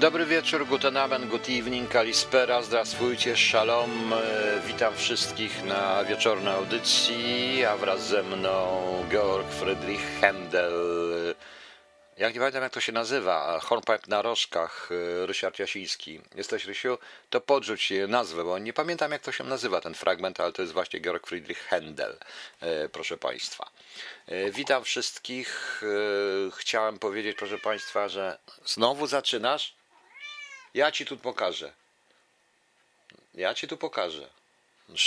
Dobry wieczór, guten Abend, good evening, kalispera, zdrastwujcie, shalom. E, Witam wszystkich na wieczornej audycji, a wraz ze mną Georg Friedrich Händel. Jak nie pamiętam jak to się nazywa, Hornpipe na rożkach, e, Ryszard Jasiński. Jesteś Rysiu? To podrzuć nazwę, bo nie pamiętam jak to się nazywa ten fragment, ale to jest właśnie Georg Friedrich Händel, e, proszę Państwa. Witam wszystkich. Chciałem powiedzieć, proszę Państwa, że znowu zaczynasz? Ja ci tu pokażę. Ja ci tu pokażę.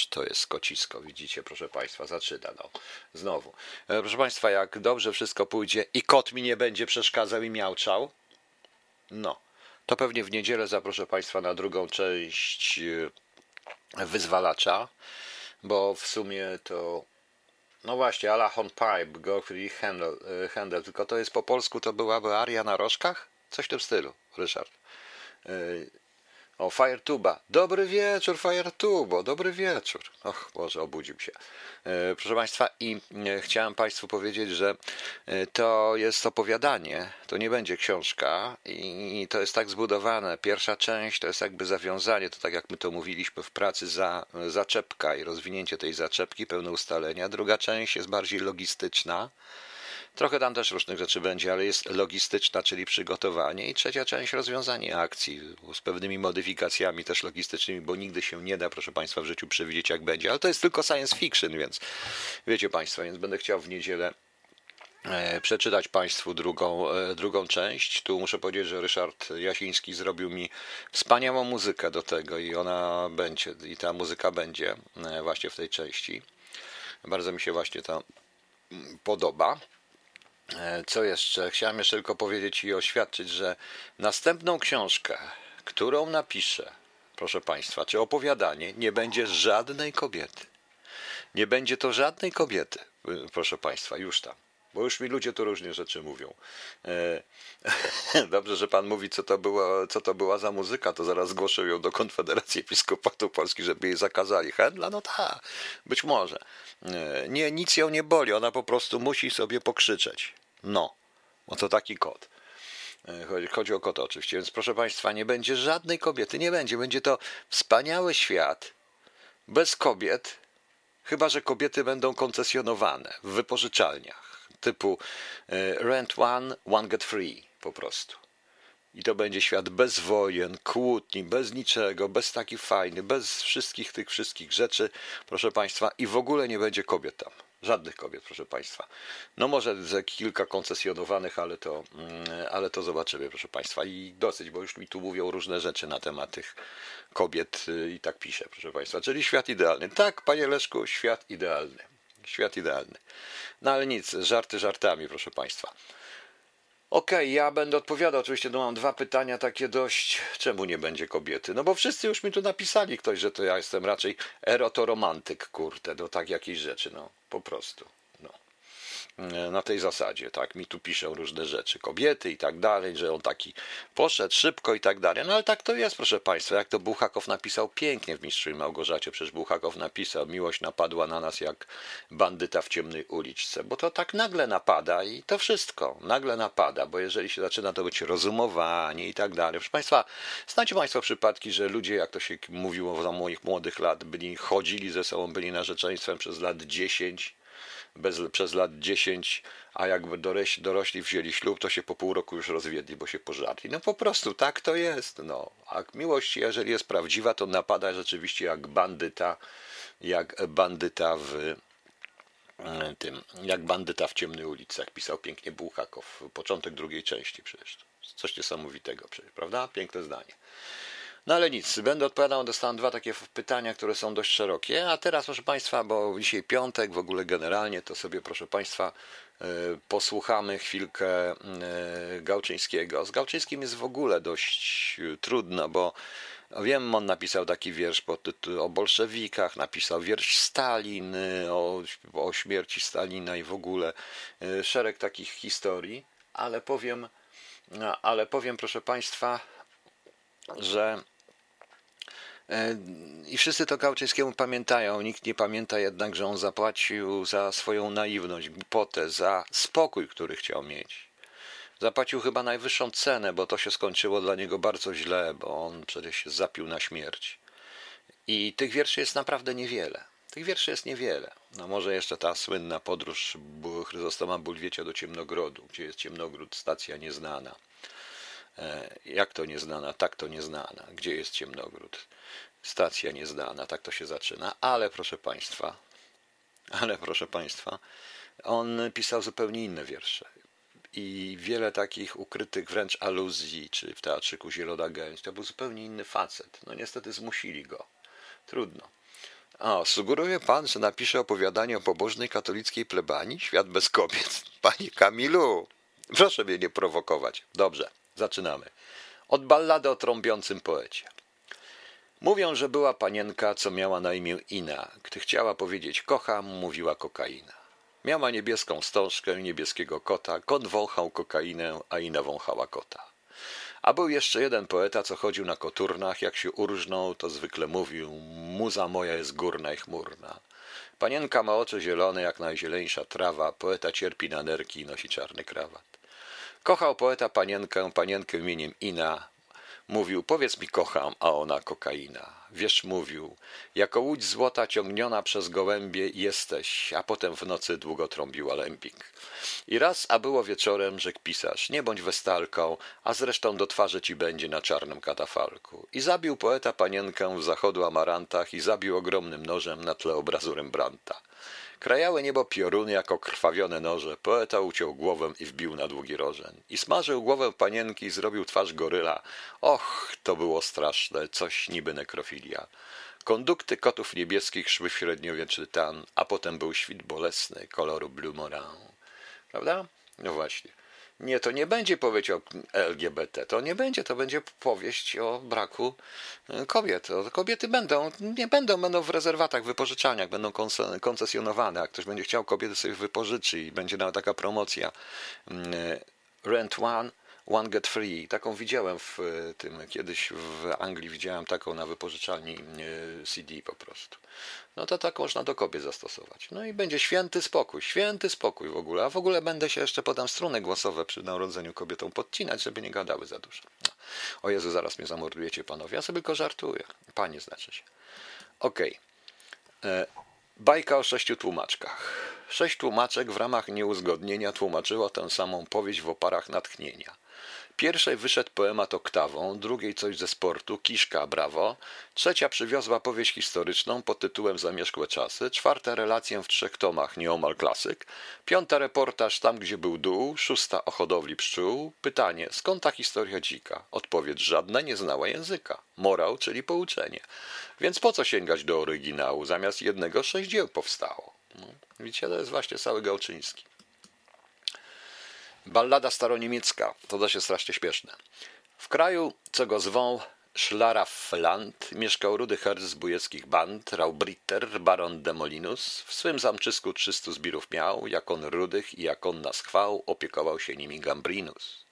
To jest kocisko, widzicie, proszę Państwa, zaczyna. No. Znowu. E, Proszę Państwa, jak dobrze wszystko pójdzie i kot mi nie będzie przeszkadzał i miałczał, no, to pewnie w niedzielę zaproszę Państwa na drugą część e, wyzwalacza, bo w sumie to. No właśnie, Ala Pipe, Godfrey Handel, e, Handel, tylko to jest po polsku, to byłaby aria na rożkach? Coś w tym stylu, Ryszard. E, O, Firetuba. Dobry wieczór, Firetubo. Dobry wieczór. Och, Boże, obudził się. E, Proszę Państwa, i e, chciałem Państwu powiedzieć, że to jest opowiadanie, to nie będzie książka i to jest tak zbudowane. Pierwsza część to jest jakby zawiązanie, to tak jak my to mówiliśmy w pracy, za zaczepka i rozwinięcie tej zaczepki, pełne ustalenia. Druga część jest bardziej logistyczna. Trochę tam też różnych rzeczy będzie, ale jest logistyczna, czyli przygotowanie. I trzecia część rozwiązanie akcji z pewnymi modyfikacjami też logistycznymi, bo nigdy się nie da, proszę Państwa, w życiu przewidzieć, jak będzie. Ale to jest tylko science fiction, więc wiecie Państwo, więc będę chciał w niedzielę e, przeczytać Państwu drugą, e, drugą część. Tu muszę powiedzieć, że Ryszard Jasiński zrobił mi wspaniałą muzykę do tego i ona będzie, i ta muzyka będzie e, właśnie w tej części. Bardzo mi się właśnie to mm, podoba. E, Co jeszcze? Chciałem jeszcze tylko powiedzieć i oświadczyć, że następną książkę, którą napiszę, proszę Państwa, czy opowiadanie, nie będzie żadnej kobiety. Nie będzie to żadnej kobiety, y, proszę Państwa, już tam. Bo już mi ludzie tu różnie rzeczy mówią. E, Dobrze, że Pan mówi, co to, było, co to była za muzyka, to zaraz zgłoszę ją do Konfederacji Episkopatu Polski, żeby jej zakazali. Handla? No tak, być może. E, Nie, nic ją nie boli, ona po prostu musi sobie pokrzyczeć. No, bo to taki kot. E, Chodzi, chodzi o kota oczywiście, więc proszę Państwa, nie będzie żadnej kobiety, nie będzie. Będzie to wspaniały świat bez kobiet, chyba że kobiety będą koncesjonowane w wypożyczalniach typu e, rent one, one get free po prostu. I to będzie świat bez wojen, kłótni, bez niczego, bez taki fajny, bez wszystkich tych wszystkich rzeczy, proszę Państwa, i w ogóle nie będzie kobiet tam. Żadnych kobiet, proszę Państwa. No może ze kilka koncesjonowanych, ale to, mm, ale to zobaczymy, proszę Państwa. I dosyć, bo już mi tu mówią różne rzeczy na temat tych kobiet y, i tak piszę, proszę Państwa. Czyli świat idealny. Tak, Panie Leszku, świat idealny. Świat idealny. No ale nic, żarty żartami, proszę Państwa. Okej, ja będę odpowiadał. Oczywiście no, mam dwa pytania takie dość. Czemu nie będzie kobiety? No bo wszyscy już mi tu napisali ktoś, że to ja jestem raczej erotoromantyk, kurde, do tak jakiejś rzeczy, no po prostu. E, Na tej zasadzie, tak, mi tu piszą różne rzeczy, kobiety i tak dalej, że on taki poszedł szybko i tak dalej. No ale tak to jest, proszę Państwa, jak to Buchakow napisał pięknie w Mistrzu i Małgorzacie, przecież Buchakow napisał, miłość napadła na nas jak bandyta w ciemnej uliczce, bo to tak nagle napada i to wszystko nagle napada, bo jeżeli się zaczyna to być rozumowanie i tak dalej. Proszę Państwa, znacie Państwo przypadki, że ludzie, jak to się mówiło za moich młodych lat, byli, chodzili ze sobą, byli narzeczeństwem przez lat 10, bez, przez lat 10, a jakby dorośli, dorośli wzięli ślub, to się po pół roku już rozwiedli, bo się pożarli. No po prostu tak to jest. No. A miłość, jeżeli jest prawdziwa, to napada rzeczywiście jak bandyta, jak bandyta w e, tym, jak bandyta w ciemnej ulicy, jak pisał pięknie Buchakow, początek drugiej części przecież. Coś niesamowitego przecież, prawda? Piękne zdanie. No ale nic, będę odpowiadał, dostałem dwa takie pytania, które są dość szerokie, a teraz proszę Państwa, bo dzisiaj piątek, w ogóle generalnie, to sobie proszę Państwa e, posłuchamy chwilkę e, Gałczyńskiego. Z Gałczyńskim jest w ogóle dość e, trudno, bo wiem, on napisał taki wiersz o bolszewikach, napisał wiersz Stalin, o, o śmierci Stalina i w ogóle szereg takich historii, ale powiem, ale powiem proszę Państwa, że I wszyscy to Gałczyńskiemu pamiętają. Nikt nie pamięta jednak, że on zapłacił za swoją naiwność, głupotę, za spokój, który chciał mieć. Zapłacił chyba najwyższą cenę, bo to się skończyło dla niego bardzo źle, bo on przecież się zapił na śmierć. I tych wierszy jest naprawdę niewiele. Tych wierszy jest niewiele. No może jeszcze ta słynna podróż Chryzostoma Bulwiecie do Ciemnogrodu, gdzie jest Ciemnogród, stacja nieznana. E, jak to nieznana? Tak to nieznana. Gdzie jest Ciemnogród? Stacja nieznana, tak to się zaczyna. Ale proszę Państwa, ale proszę Państwa, on pisał zupełnie inne wiersze. I wiele takich ukrytych wręcz aluzji, czy w teatrzyku Zielona Gęś, to był zupełnie inny facet. No niestety zmusili go. Trudno. O, sugeruje pan, że napisze opowiadanie o pobożnej katolickiej plebanii? Świat bez kobiet. Panie Kamilu, proszę mnie nie prowokować. Dobrze, zaczynamy. Od ballady o trąbiącym poecie. Mówią, że była panienka, co miała na imię Ina. Gdy chciała powiedzieć kocham, mówiła kokaina. Miała niebieską wstążkę niebieskiego kota. Kot wąchał kokainę, a Ina wąchała kota. A był jeszcze jeden poeta, co chodził na koturnach, jak się urżnął, to zwykle mówił, muza moja jest górna i chmurna. Panienka ma oczy zielone, jak najzieleńsza trawa, poeta cierpi na nerki i nosi czarny krawat. Kochał poeta panienkę, panienkę imieniem Ina, Mówił, powiedz mi kocham, a ona kokaina. Wiesz, mówił, jako łódź złota ciągniona przez gołębie jesteś, a potem w nocy długo trąbił alembik. I raz, a było wieczorem, rzekł pisarz, nie bądź westalką, a zresztą do twarzy ci będzie na czarnym katafalku. I zabił poeta panienkę w zachodu amarantach i zabił ogromnym nożem na tle obrazu Rembrandta. Krajały niebo pioruny jako krwawione noże. Poeta uciął głowę i wbił na długi rożen. I smażył głowę panienki i zrobił twarz goryla. Och, to było straszne, coś niby nekrofilia. Kondukty kotów niebieskich szły w średniowieczny tan, a potem był świt bolesny koloru Blue Morin. Prawda? No właśnie. Nie, to nie będzie powieść o LGBT, to nie będzie, to będzie powieść o braku e, kobiet. Kobiety będą, nie będą, będą w rezerwatach, wypożyczalniach, będą koncesjonowane. Jak ktoś będzie chciał, kobiety sobie wypożyczy i będzie nawet taka promocja. Mm, e, Rent One One Get Free. Taką widziałem w e, tym, kiedyś w Anglii widziałem taką na wypożyczalni e, CD po prostu. No to tak można do kobiet zastosować. No i będzie święty spokój, święty spokój w ogóle. A w ogóle będę się jeszcze potem struny głosowe przy narodzeniu kobietom podcinać, żeby nie gadały za dużo. O Jezu, zaraz mnie zamordujecie panowie. Ja sobie tylko żartuję. Panie znaczy się. Okej. Okay. E, bajka o sześciu tłumaczkach. Sześć tłumaczek w ramach nieuzgodnienia tłumaczyło tę samą powieść w oparach natchnienia. Pierwszej wyszedł poemat oktawą, drugiej coś ze sportu, Kiszka, brawo, trzecia przywiozła powieść historyczną pod tytułem Zamierzchłe czasy, czwarta relację w trzech tomach, nieomal klasyk, piąta reportaż tam, gdzie był dół, szósta o hodowli pszczół, pytanie, skąd ta historia dzika? Odpowiedź żadna nie znała języka. Morał, czyli pouczenie. Więc po co sięgać do oryginału? Zamiast jednego sześć dzieł powstało. No, widzicie, to jest właśnie cały Gałczyński. Ballada staroniemiecka, to też jest strasznie śmieszne. W kraju, co go zwą Schlarafland, mieszkał rudy herz z bujeckich band, Raubritter, baron de Molinus. W swym zamczysku trzystu zbirów miał, jak on rudych i jak on nas chwał, opiekował się nimi Gambrinus.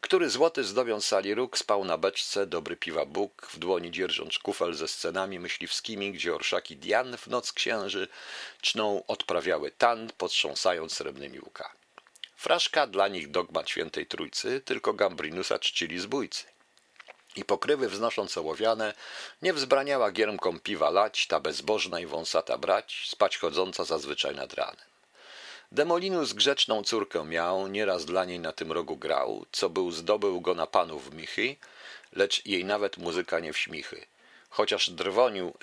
Który złoty zdobiąc sali róg spał na beczce, dobry piwa Bóg, w dłoni dzierżąc kufel ze scenami myśliwskimi, gdzie orszaki Dian w noc księży czną odprawiały tan, potrząsając srebrnymi łukami. Fraszka dla nich dogmat świętej trójcy, tylko Gambrinusa czcili zbójcy. I pokrywy wznosząc ołowiane, nie wzbraniała giermkom piwa lać, ta bezbożna i wąsata brać, spać chodząca zazwyczaj nad ranem. Demolinus grzeczną córkę miał, nieraz dla niej na tym rogu grał, co był zdobył go na panów michy, lecz jej nawet muzyka nie wśmichy. Chociaż, drwonił,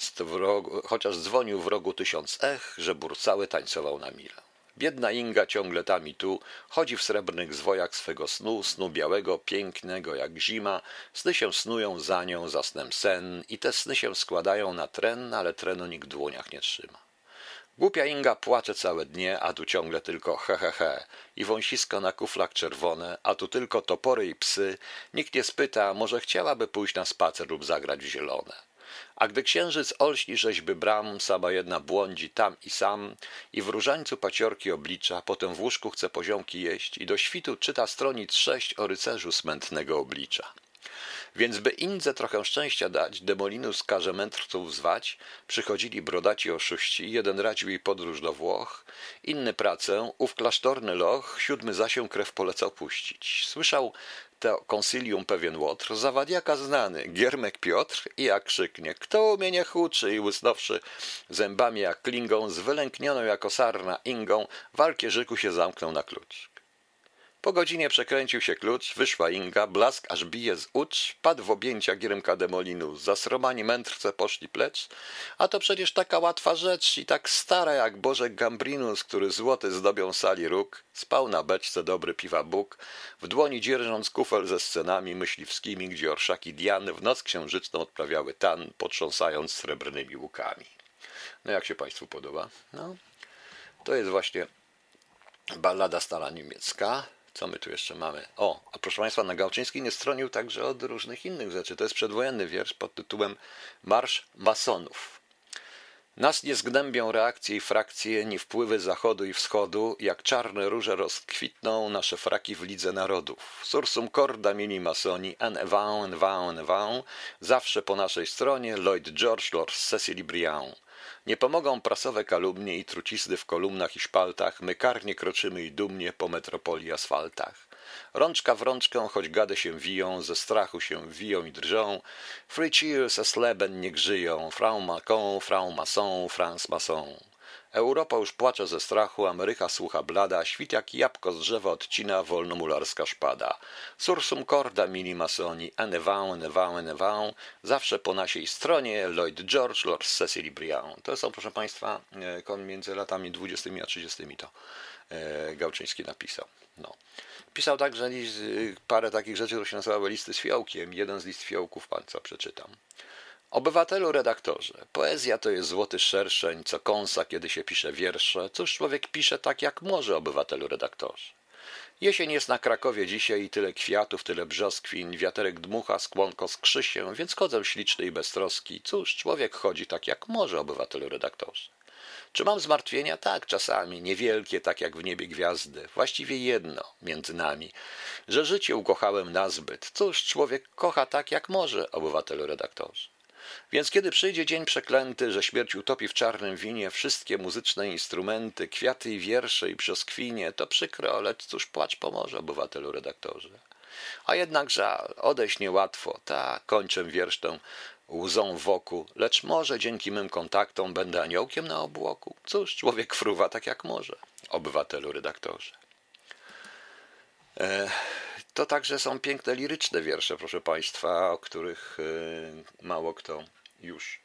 chociaż dzwonił w rogu tysiąc ech, że bór cały tańcował na mile. Biedna Inga ciągle tam i tu, chodzi w srebrnych zwojach swego snu, snu białego, pięknego jak zima, sny się snują za nią, za snem sen i te sny się składają na tren, ale trenu nikt w dłoniach nie trzyma. Głupia Inga płacze całe dnie, a tu ciągle tylko he he he i wąsisko na kuflach czerwone, a tu tylko topory i psy. Nikt nie spyta, może chciałaby pójść na spacer lub zagrać w zielone. A gdy księżyc olśni rzeźby bram, sama jedna błądzi tam i sam i w różańcu paciorki oblicza, potem w łóżku chce poziomki jeść i do świtu czyta stronic sześć o rycerzu smętnego oblicza. Więc by Indze trochę szczęścia dać, Demolinus każe mędrców zwać, przychodzili brodaci oszuści, jeden radził jej podróż do Włoch, inny pracę, ów klasztorny loch, siódmy zasię krew polecał puścić. Słyszał to konsylium pewien łotr, zawadiaka znany, Giermek Piotr i jak krzyknie, kto umie nie huczy i łysnąwszy zębami jak klingą, z wylęknioną jako sarna Ingą, w Alkierzyku się zamknął na klucz. Po godzinie przekręcił się klucz, wyszła Inga, blask aż bije z ucz, padł w objęcia Giermka Demolinu, zasromani mędrce poszli plecz, a to przecież taka łatwa rzecz i tak stara jak Bożek Gambrinus, który złoty zdobią sali róg, spał na beczce dobry piwa Bóg, w dłoni dzierżąc kufel ze scenami myśliwskimi, gdzie orszaki Diany w noc księżyczną odprawiały tan, potrząsając srebrnymi łukami. No jak się Państwu podoba? No, to jest właśnie ballada stara niemiecka, co my tu jeszcze mamy? O, a proszę Państwa, na Gałczyński nie stronił także od różnych innych rzeczy. To jest przedwojenny wiersz pod tytułem Marsz Masonów. Nas nie zgnębią reakcje i frakcje, ni wpływy zachodu i wschodu, jak czarne róże rozkwitną nasze fraki w lidze narodów. Sursum corda mili masoni, en event, en event, en event, zawsze po naszej stronie Lloyd George, Lord Cecily Briand. Nie pomogą prasowe kalumnie i trucizny w kolumnach i szpaltach, my karnie kroczymy i dumnie po metropolii asfaltach. Rączka w rączkę, choć gady się wiją, ze strachu się wiją i drżą. Free cheers as Leben niech żyją, Frau Macon, Frau Masson, Franz Masson. Europa już płacze ze strachu, Ameryka słucha blada, świt jak jabłko z drzewa odcina wolnomularska szpada. Sursum corda mini masoni, enevant, enevant, enevant, zawsze po naszej stronie Lloyd George, Lord Cecily Briand. To są, proszę Państwa, e, między latami 20 a 30 to e, Gałczyński napisał. No. Pisał także parę takich rzeczy, które się nazywały listy z fiołkiem. Jeden z list fiołków, co przeczytam. Obywatelu redaktorze, poezja to jest złoty szerszeń, co kąsa, kiedy się pisze wiersze. Cóż człowiek pisze tak, jak może, obywatelu redaktorze. Jesień jest na Krakowie dzisiaj i tyle kwiatów, tyle brzoskwin, wiaterek dmucha, skłonko skrzy się, więc chodzę śliczny i beztroski. Cóż, człowiek chodzi tak, jak może, obywatelu redaktorze. Czy mam zmartwienia? Tak, czasami, niewielkie, tak jak w niebie gwiazdy. Właściwie jedno między nami, że życie ukochałem nazbyt. Cóż, człowiek kocha tak, jak może, obywatelu redaktorze. Więc kiedy przyjdzie dzień przeklęty, że śmierć utopi w czarnym winie wszystkie muzyczne instrumenty, kwiaty i wiersze i brzoskwinie, to przykro, lecz cóż płacz pomoże, obywatelu redaktorze. A jednak żal, odejść niełatwo, tak, kończę wiersz tę łzą wokół, lecz może dzięki mym kontaktom będę aniołkiem na obłoku. Cóż, człowiek fruwa tak jak może, obywatelu redaktorze. E, to także są piękne liryczne wiersze, proszę Państwa, o których e, mało kto już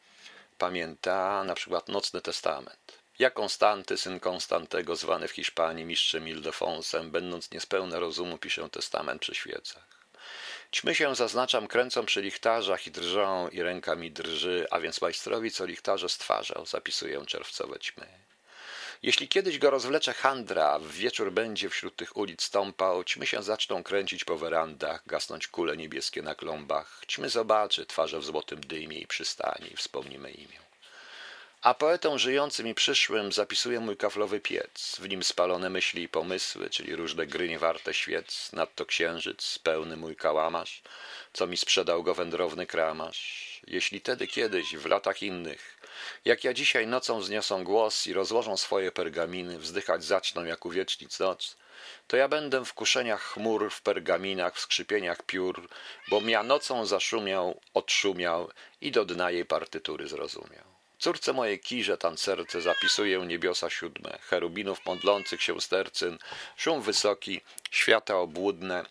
pamięta, na przykład Nocny Testament. Ja Konstanty, syn Konstantego, zwany w Hiszpanii mistrzem Ildefonsem, będąc niespełna rozumu, piszę testament przy świecach. Ćmy się, zaznaczam, kręcą przy lichtarzach i drżą, i ręka mi drży, a więc majstrowi, co lichtarze stwarzał, zapisuję czerwcowe ćmy. Jeśli kiedyś go rozwlecze handra, w wieczór będzie wśród tych ulic stąpał, ćmy się zaczną kręcić po werandach, gasnąć kule niebieskie na klombach, ćmy zobaczy twarze w złotym dymie i przystani, wspomnimy imię. A poetą żyjącym i przyszłym zapisuję mój kaflowy piec, w nim spalone myśli i pomysły, czyli różne gry niewarte świec, nadto księżyc, pełny mój kałamarz, co mi sprzedał go wędrowny kramarz. Jeśli tedy kiedyś, w latach innych, jak ja dzisiaj nocą zniosą głos i rozłożą swoje pergaminy, wzdychać zaczną jak uwiecznic noc, to ja będę w kuszeniach chmur, w pergaminach, w skrzypieniach piór, bo ja nocą zaszumiał, odszumiał i do dna jej partytury zrozumiał. Córce mojej kirze tancerce zapisuję niebiosa siódme, cherubinów modlących się stercyn, szum wysoki, świata obłudne,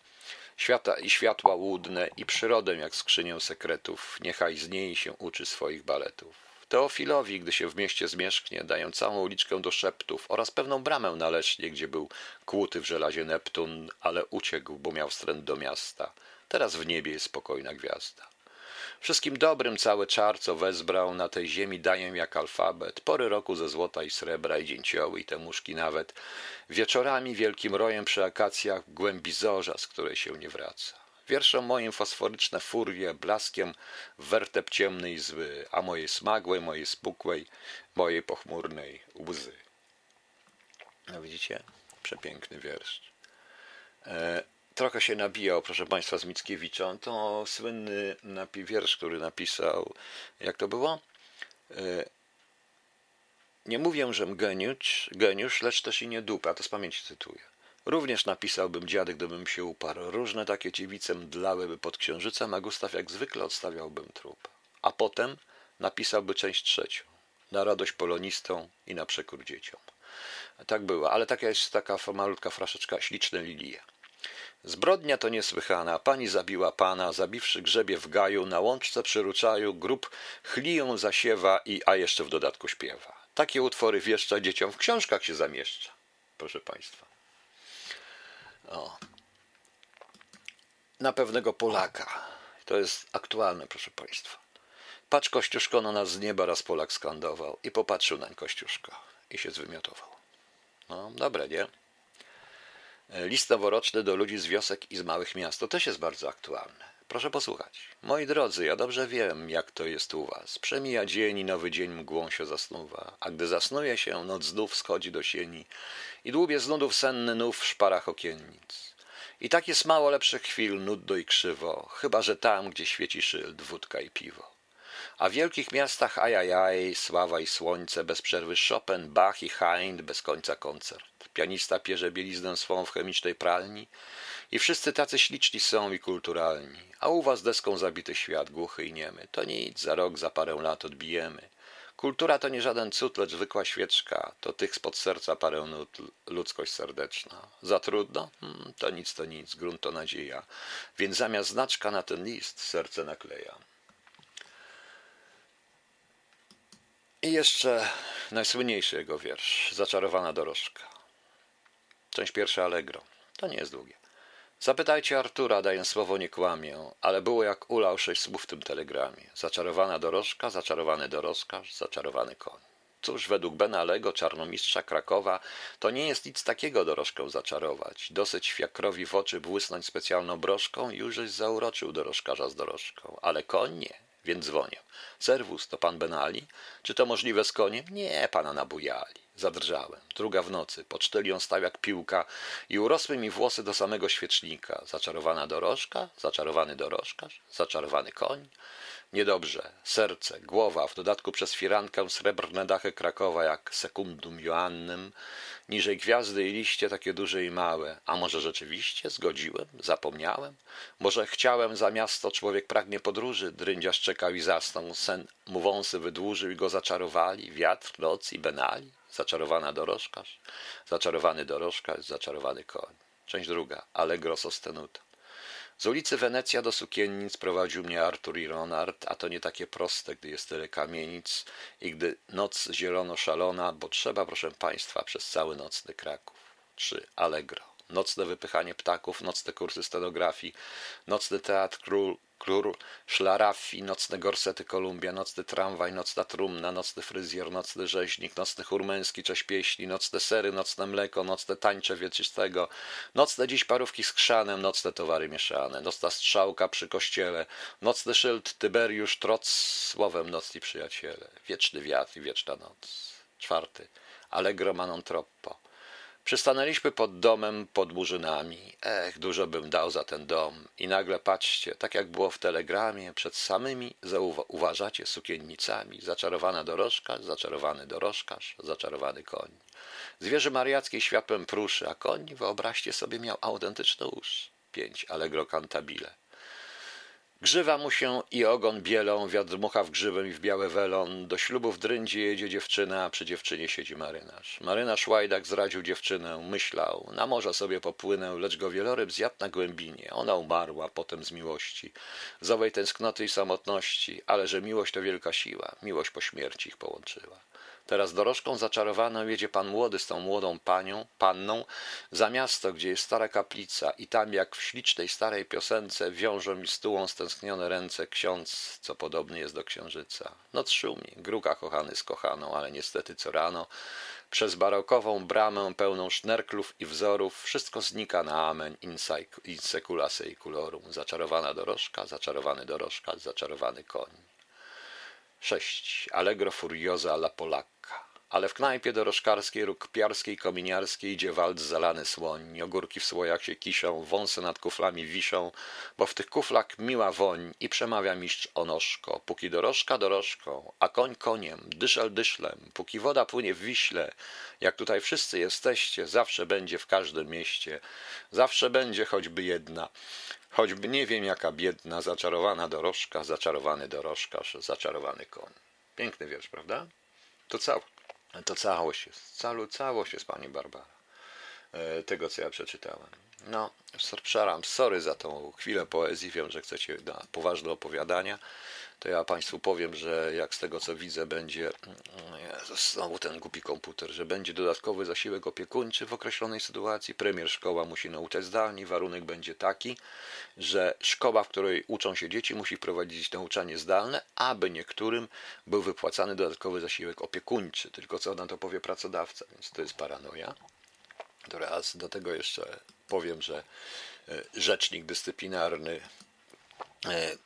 świata i światła łudne i przyrodę jak skrzynię sekretów, niechaj z niej się uczy swoich baletów. Teofilowi, gdy się w mieście zmieszknie, daję całą uliczkę do szeptów oraz pewną bramę należnie, gdzie był kłuty w żelazie Neptun, ale uciekł, bo miał wstręt do miasta. Teraz w niebie jest spokojna gwiazda. Wszystkim dobrym cały czar, co wezbrał, na tej ziemi daję jak alfabet, pory roku ze złota i srebra i dzięcioły i te muszki nawet, wieczorami wielkim rojem przy akacjach głębi zorza, z której się nie wraca. Wierszą moim fosforyczne furie, blaskiem wertep ciemny i zły, a mojej smagłej, mojej spukłej, mojej pochmurnej łzy. No widzicie? Przepiękny wiersz. E, trochę się nabijał, proszę Państwa, z Mickiewiczem. To słynny wiersz, który napisał, jak to było? E, nie mówię, że geniusz, geniusz, lecz też i nie dupa, to z pamięci cytuję. Również napisałbym dziady, gdybym się uparł. Różne takie dziewice mdlałyby pod księżycem, a Gustaw jak zwykle odstawiałbym trup. A potem napisałby część trzecią. Na radość polonistom i na przekór dzieciom. Tak było, ale taka jest taka malutka fraszeczka, śliczne lilie. Zbrodnia to niesłychana. Pani zabiła pana, zabiwszy grzebie w gaju, na łączce przyruczają, grób chliją zasiewa i a jeszcze w dodatku śpiewa. Takie utwory wieszcza dzieciom w książkach się zamieszcza. Proszę Państwa. O. Na pewnego Polaka. To jest aktualne, proszę Państwa. Patrz Kościuszko na nas z nieba, raz Polak skandował i popatrzył nań Kościuszko i się zwymiotował. No, dobre, nie? List noworoczny do ludzi z wiosek i z małych miast. To też jest bardzo aktualne. Proszę posłuchać. Moi drodzy, ja dobrze wiem, jak to jest u was. Przemija dzień i nowy dzień mgłą się zasnuwa, a gdy zasnuje się, noc znów schodzi do sieni i dłubie z nudów senny nów w szparach okiennic. I tak jest mało lepszych chwil, nudno i krzywo, chyba że tam, gdzie świeci szyld, wódka i piwo. A w wielkich miastach ajajaj, sława i słońce, bez przerwy Chopin, Bach i Hind, bez końca koncert. Pianista pierze bieliznę swą w chemicznej pralni i wszyscy tacy śliczni są i kulturalni. A u was deską zabity świat, głuchy i niemy. To nic, za rok, za parę lat odbijemy. Kultura to nie żaden cud, lecz zwykła świeczka. To tych spod serca parę nut, ludzkość serdeczna. Za trudno? Hmm, to nic, to nic, grunt to nadzieja. Więc zamiast znaczka na ten list serce nakleja. I jeszcze najsłynniejszy jego wiersz, Zaczarowana dorożka. Część pierwsza Allegro. To nie jest długie. Zapytajcie Artura, daję słowo, nie kłamię, ale było jak ulał sześć słów w tym telegramie. Zaczarowana dorożka, zaczarowany dorożkarz, zaczarowany koń. Cóż, według Bena Alego, czarnomistrza Krakowa, to nie jest nic takiego dorożkę zaczarować. Dosyć fiakrowi w oczy błysnąć specjalną broszką i już zauroczył dorożkarza z dorożką. Ale koń nie, więc dzwonię. Serwus, to pan Benali? Czy to możliwe z koniem? Nie, pana nabujali. Zadrżałem. Druga w nocy. Pocztylion stał jak piłka i urosły mi włosy do samego świecznika. Zaczarowana dorożka, zaczarowany dorożkarz, zaczarowany koń. Niedobrze. Serce, głowa, w dodatku przez firankę srebrne dachy Krakowa jak sekundum Joannym. Niżej gwiazdy i liście takie duże i małe. A może rzeczywiście zgodziłem? Zapomniałem? Może chciałem za miasto człowiek pragnie podróży, drędziarz czekał i zasnął, sen mu wąsy wydłużył i go zaczarowali, wiatr, noc i benali? Zaczarowana dorożkarz, zaczarowany dorożkarz, zaczarowany koń. Część druga. Allegro sostenuto. Z ulicy Wenecja do sukiennic prowadził mnie Artur i Ronard, a to nie takie proste, gdy jest tyle kamienic i gdy noc zielono szalona, bo trzeba, proszę Państwa, przez cały nocny Kraków. 3. Allegro. Nocne wypychanie ptaków, nocne kursy stenografii, nocny teatr król, Klur, szlaraffi, nocne gorsety Kolumbia, nocny tramwaj, nocna trumna, nocny fryzjer, nocny rzeźnik, nocny chórmęski, cześć pieśni, nocne sery, nocne mleko, nocne tańcze wieczystego, nocne dziś parówki z chrzanem, nocne towary mieszane, nocna strzałka przy kościele, nocny szyld Tyberiusz, troc, słowem nocni przyjaciele, wieczny wiatr i wieczna noc. Czwarty. Allegro manon troppo. Przystanęliśmy pod domem, pod murzynami. Ech, dużo bym dał za ten dom. I nagle patrzcie, tak jak było w telegramie, przed samymi, zauważacie, sukiennicami, zaczarowana dorożka, zaczarowany dorożkarz, zaczarowany koń. Zwierzę mariackie światłem pruszy, a koń, wyobraźcie sobie, miał autentyczny usz. Pięć Allegro cantabile. Grzywa mu się i ogon bielą, wiatr dmucha w grzywę i w białe welon. Do ślubu w dryndzie jedzie dziewczyna, przy dziewczynie siedzi marynarz. Marynarz Łajdak zradził dziewczynę, myślał, na morze sobie popłynę, lecz go wieloryb zjadł na głębinie. Ona umarła potem z miłości, z owej tęsknoty i samotności, ale że miłość to wielka siła, miłość po śmierci ich połączyła. Teraz dorożką zaczarowaną jedzie pan młody z tą młodą panią, panną, za miasto, gdzie jest stara kaplica i tam jak w ślicznej starej piosence wiążą mi stułą stęsknione ręce ksiądz, co podobny jest do księżyca. Noc szumi, gruka kochany z kochaną, ale niestety co rano przez barokową bramę pełną sznerklów i wzorów wszystko znika na amen in secula seculorum. Zaczarowana dorożka, zaczarowany dorożka, zaczarowany koń. 6. Allegro furiosa alla polacca. ale w knajpie dorożkarskiej, rukpiarskiej, kominiarskiej idzie walc zalany słoń, ogórki w słojach się kiszą, wąsy nad kuflami wiszą, bo w tych kuflach miła woń i przemawia mistrz onoszko, póki dorożka dorożką, a koń koniem, dyszel dyszlem, póki woda płynie w Wiśle, jak tutaj wszyscy jesteście, zawsze będzie w każdym mieście, zawsze będzie choćby jedna, choćby nie wiem jaka biedna, zaczarowana dorożka, zaczarowany dorożkarz, zaczarowany koń. Piękny wiersz, prawda? To cały. To całość jest, cały, całość jest pani Barbara. E, tego, co ja przeczytałem. No, przepraszam, sorry za tą chwilę poezji. Wiem, że chcecie na poważne opowiadania. To ja Państwu powiem, że jak z tego co widzę, będzie Jezus, znowu ten głupi komputer, że będzie dodatkowy zasiłek opiekuńczy w określonej sytuacji. Premier szkoła musi nauczać zdalnie. Warunek będzie taki, że szkoła, w której uczą się dzieci, musi wprowadzić nauczanie zdalne, aby niektórym był wypłacany dodatkowy zasiłek opiekuńczy. Tylko co na to powie pracodawca, więc to jest paranoja. To raz. Do tego jeszcze powiem, że e, rzecznik dyscyplinarny e,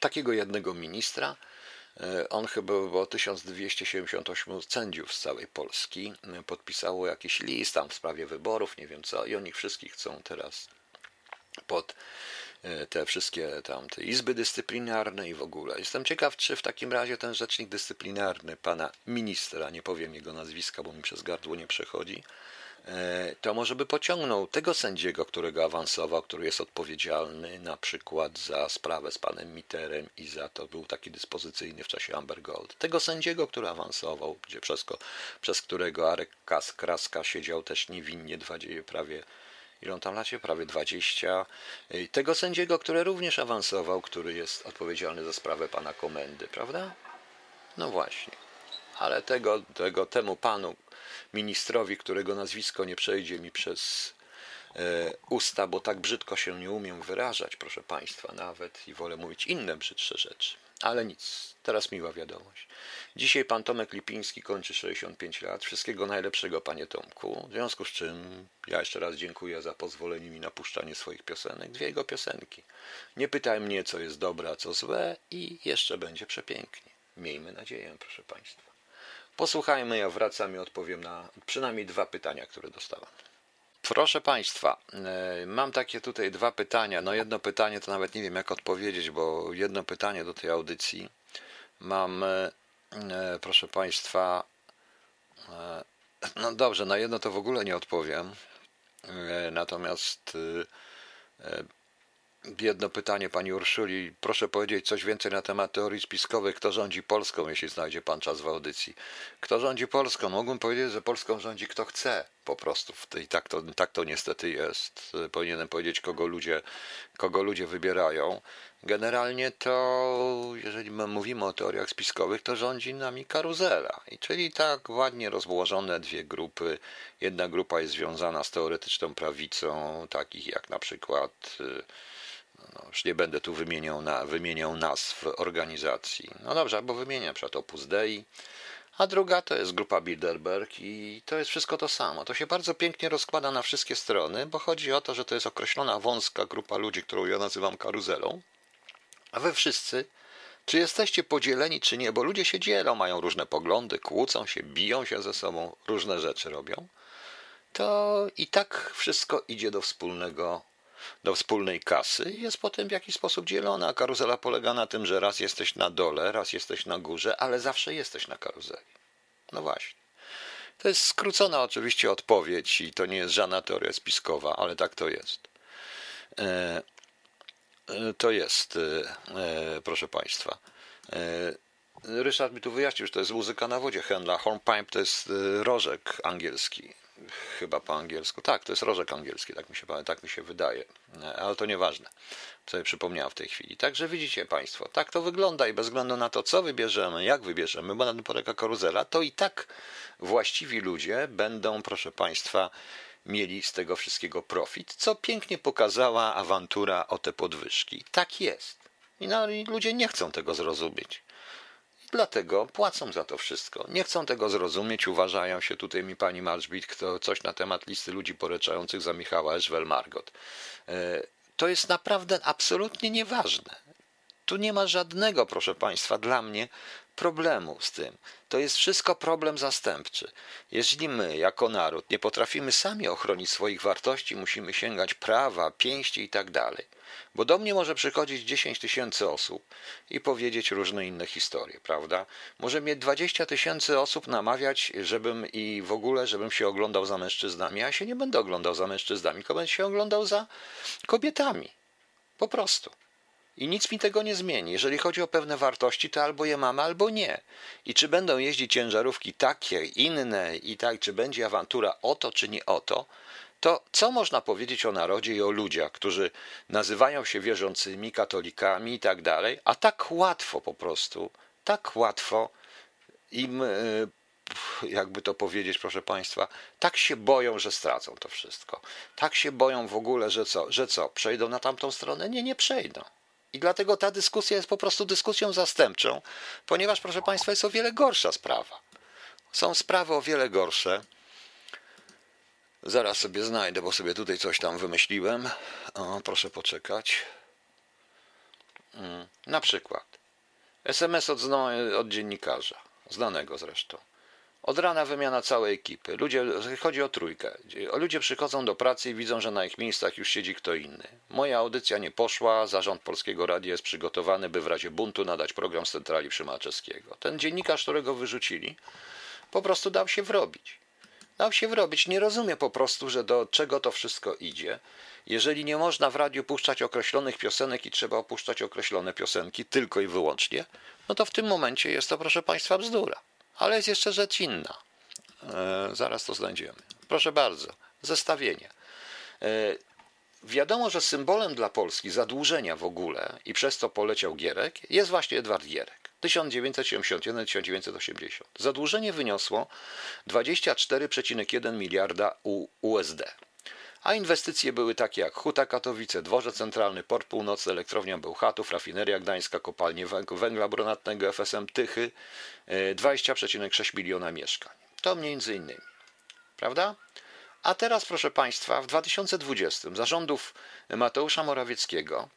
takiego jednego ministra, e, on chyba było 1278 sędziów z całej Polski podpisało jakiś list tam w sprawie wyborów, nie wiem co, i oni wszystkich chcą teraz pod te wszystkie tam te izby dyscyplinarne i w ogóle. Jestem ciekaw, czy w takim razie ten rzecznik dyscyplinarny pana ministra, nie powiem jego nazwiska, bo mi przez gardło nie przechodzi, e, to może by pociągnął tego sędziego, którego awansował, który jest odpowiedzialny na przykład za sprawę z panem Mitterem i za to był taki dyspozycyjny w czasie Amber Gold. Tego sędziego, który awansował, gdzie przez, przez którego Arek Kraska siedział też niewinnie prawie ile on tam lacie? Prawie 20. Tego sędziego, który również awansował, który jest odpowiedzialny za sprawę pana komendy, prawda? No właśnie. Ale tego, tego temu panu ministrowi, którego nazwisko nie przejdzie mi przez e, usta, bo tak brzydko się nie umiem wyrażać, proszę państwa, nawet i wolę mówić inne brzydsze rzeczy. Ale nic, teraz miła wiadomość. Dzisiaj pan Tomek Lipiński kończy 65 lat. Wszystkiego najlepszego, panie Tomku. W związku z czym ja jeszcze raz dziękuję za pozwolenie mi na puszczanie swoich piosenek. Dwie jego piosenki. Nie pytaj mnie, co jest dobre, a co złe i jeszcze będzie przepięknie. Miejmy nadzieję, proszę państwa. Posłuchajmy, ja wracam i odpowiem na przynajmniej dwa pytania, które dostałem. Proszę Państwa, e, mam takie tutaj dwa pytania. No jedno pytanie to nawet nie wiem jak odpowiedzieć, bo jedno pytanie do tej audycji mam, e, e, proszę Państwa, no dobrze, na jedno to w ogóle nie odpowiem. Natomiast jedno pytanie pani Urszuli. Proszę powiedzieć coś więcej na temat teorii spiskowych. Kto rządzi Polską, jeśli znajdzie pan czas w audycji? Kto rządzi Polską? Mógłbym powiedzieć, że Polską rządzi kto chce po prostu. I tak to, tak to niestety jest. Powinienem powiedzieć, kogo ludzie, kogo ludzie wybierają. Generalnie to, jeżeli mówimy o teoriach spiskowych, to rządzi nami karuzela. I czyli tak ładnie rozłożone dwie grupy. Jedna grupa jest związana z teoretyczną prawicą, takich jak na przykład y, no, już nie będę tu wymieniał, na, wymieniał nazw organizacji. No dobrze, albo wymienię przykład Opus Dei, a druga to jest grupa Bilderberg i to jest wszystko to samo. To się bardzo pięknie rozkłada na wszystkie strony, bo chodzi o to, że to jest określona wąska grupa ludzi, którą ja nazywam karuzelą, a wy wszyscy, czy jesteście podzieleni, czy nie, bo ludzie się dzielą, mają różne poglądy, kłócą się, biją się ze sobą, różne rzeczy robią, to i tak wszystko idzie do wspólnego do wspólnej kasy i jest potem w jakiś sposób dzielona. Karuzela polega na tym, że raz jesteś na dole, raz jesteś na górze, ale zawsze jesteś na karuzeli. No właśnie. To jest skrócona oczywiście odpowiedź i to nie jest żadna teoria spiskowa, ale tak to jest. E, e, to jest, e, proszę Państwa. Ryszard mi tu wyjaśnił, że to jest muzyka na wodzie. Henla Hornpipe to jest rożek angielski chyba po angielsku. Tak, to jest rożek angielski, tak mi się, tak mi się wydaje, ale to nieważne, co przypomniałem w tej chwili. Także widzicie Państwo, tak to wygląda i bez względu na to, co wybierzemy, jak wybierzemy, bo na tym polega karuzela, to i tak właściwi ludzie będą, proszę Państwa, mieli z tego wszystkiego profit, co pięknie pokazała awantura o te podwyżki. Tak jest. I, no, i ludzie nie chcą tego zrozumieć. Dlatego płacą za to wszystko. Nie chcą tego zrozumieć, uważają się, tutaj mi pani Marszbit, kto coś na temat listy ludzi poręczających za Michała Eszwel Margot. E, to jest naprawdę absolutnie nieważne. Tu nie ma żadnego, proszę państwa, dla mnie problemu z tym. To jest wszystko problem zastępczy. Jeśli my, jako naród, nie potrafimy sami ochronić swoich wartości, musimy sięgać prawa, pięści i tak dalej. Bo do mnie może przychodzić 10 tysięcy osób i powiedzieć różne inne historie, prawda? Może mnie 20 tysięcy osób namawiać, żebym i w ogóle, żebym się oglądał za mężczyznami. Ja się nie będę oglądał za mężczyznami, tylko będę się oglądał za kobietami. Po prostu. I nic mi tego nie zmieni. Jeżeli chodzi o pewne wartości, to albo je mamy, albo nie. I czy będą jeździć ciężarówki takie, inne i tak, czy będzie awantura o to, czy nie o to, to co można powiedzieć o narodzie i o ludziach, którzy nazywają się wierzącymi, katolikami i tak dalej, a tak łatwo po prostu, tak łatwo im, e, jakby to powiedzieć, proszę Państwa, tak się boją, że stracą to wszystko. Tak się boją w ogóle, że co, że co, przejdą na tamtą stronę? Nie, nie przejdą. I dlatego ta dyskusja jest po prostu dyskusją zastępczą, ponieważ, proszę Państwa, jest o wiele gorsza sprawa. Są sprawy o wiele gorsze. Zaraz sobie znajdę, bo sobie tutaj coś tam wymyśliłem. O, proszę poczekać. Mm, na przykład SMS od, od dziennikarza, znanego zresztą. Od rana wymiana całej ekipy. Ludzie, chodzi o trójkę. Ludzie przychodzą do pracy i widzą, że na ich miejscach już siedzi kto inny. Moja audycja nie poszła, zarząd Polskiego Radia jest przygotowany, by w razie buntu nadać program z centrali Przymaczewskiego. Ten dziennikarz, którego wyrzucili, po prostu dał się wrobić. Dał się wrobić. Nie rozumie po prostu, że do czego to wszystko idzie. Jeżeli nie można w radiu puszczać określonych piosenek i trzeba opuszczać określone piosenki tylko i wyłącznie, no to w tym momencie jest to, proszę Państwa, bzdura. Ale jest jeszcze rzecz inna. E, zaraz to znajdziemy. Proszę bardzo, zestawienie. E, wiadomo, że symbolem dla Polski zadłużenia w ogóle i przez to poleciał Gierek jest właśnie Edward Gierek. 1971-1980. Zadłużenie wyniosło 24,1 miliarda USD. A inwestycje były takie jak Huta Katowice, Dworzec Centralny, Port Północny, Elektrownia Bełchatów, Rafineria Gdańska, Kopalnie Węgla Brunatnego, FSM Tychy, 20,6 e, miliona mieszkań. To między innymi. Prawda? A teraz, proszę Państwa, w 2020 zarządów Mateusza Morawieckiego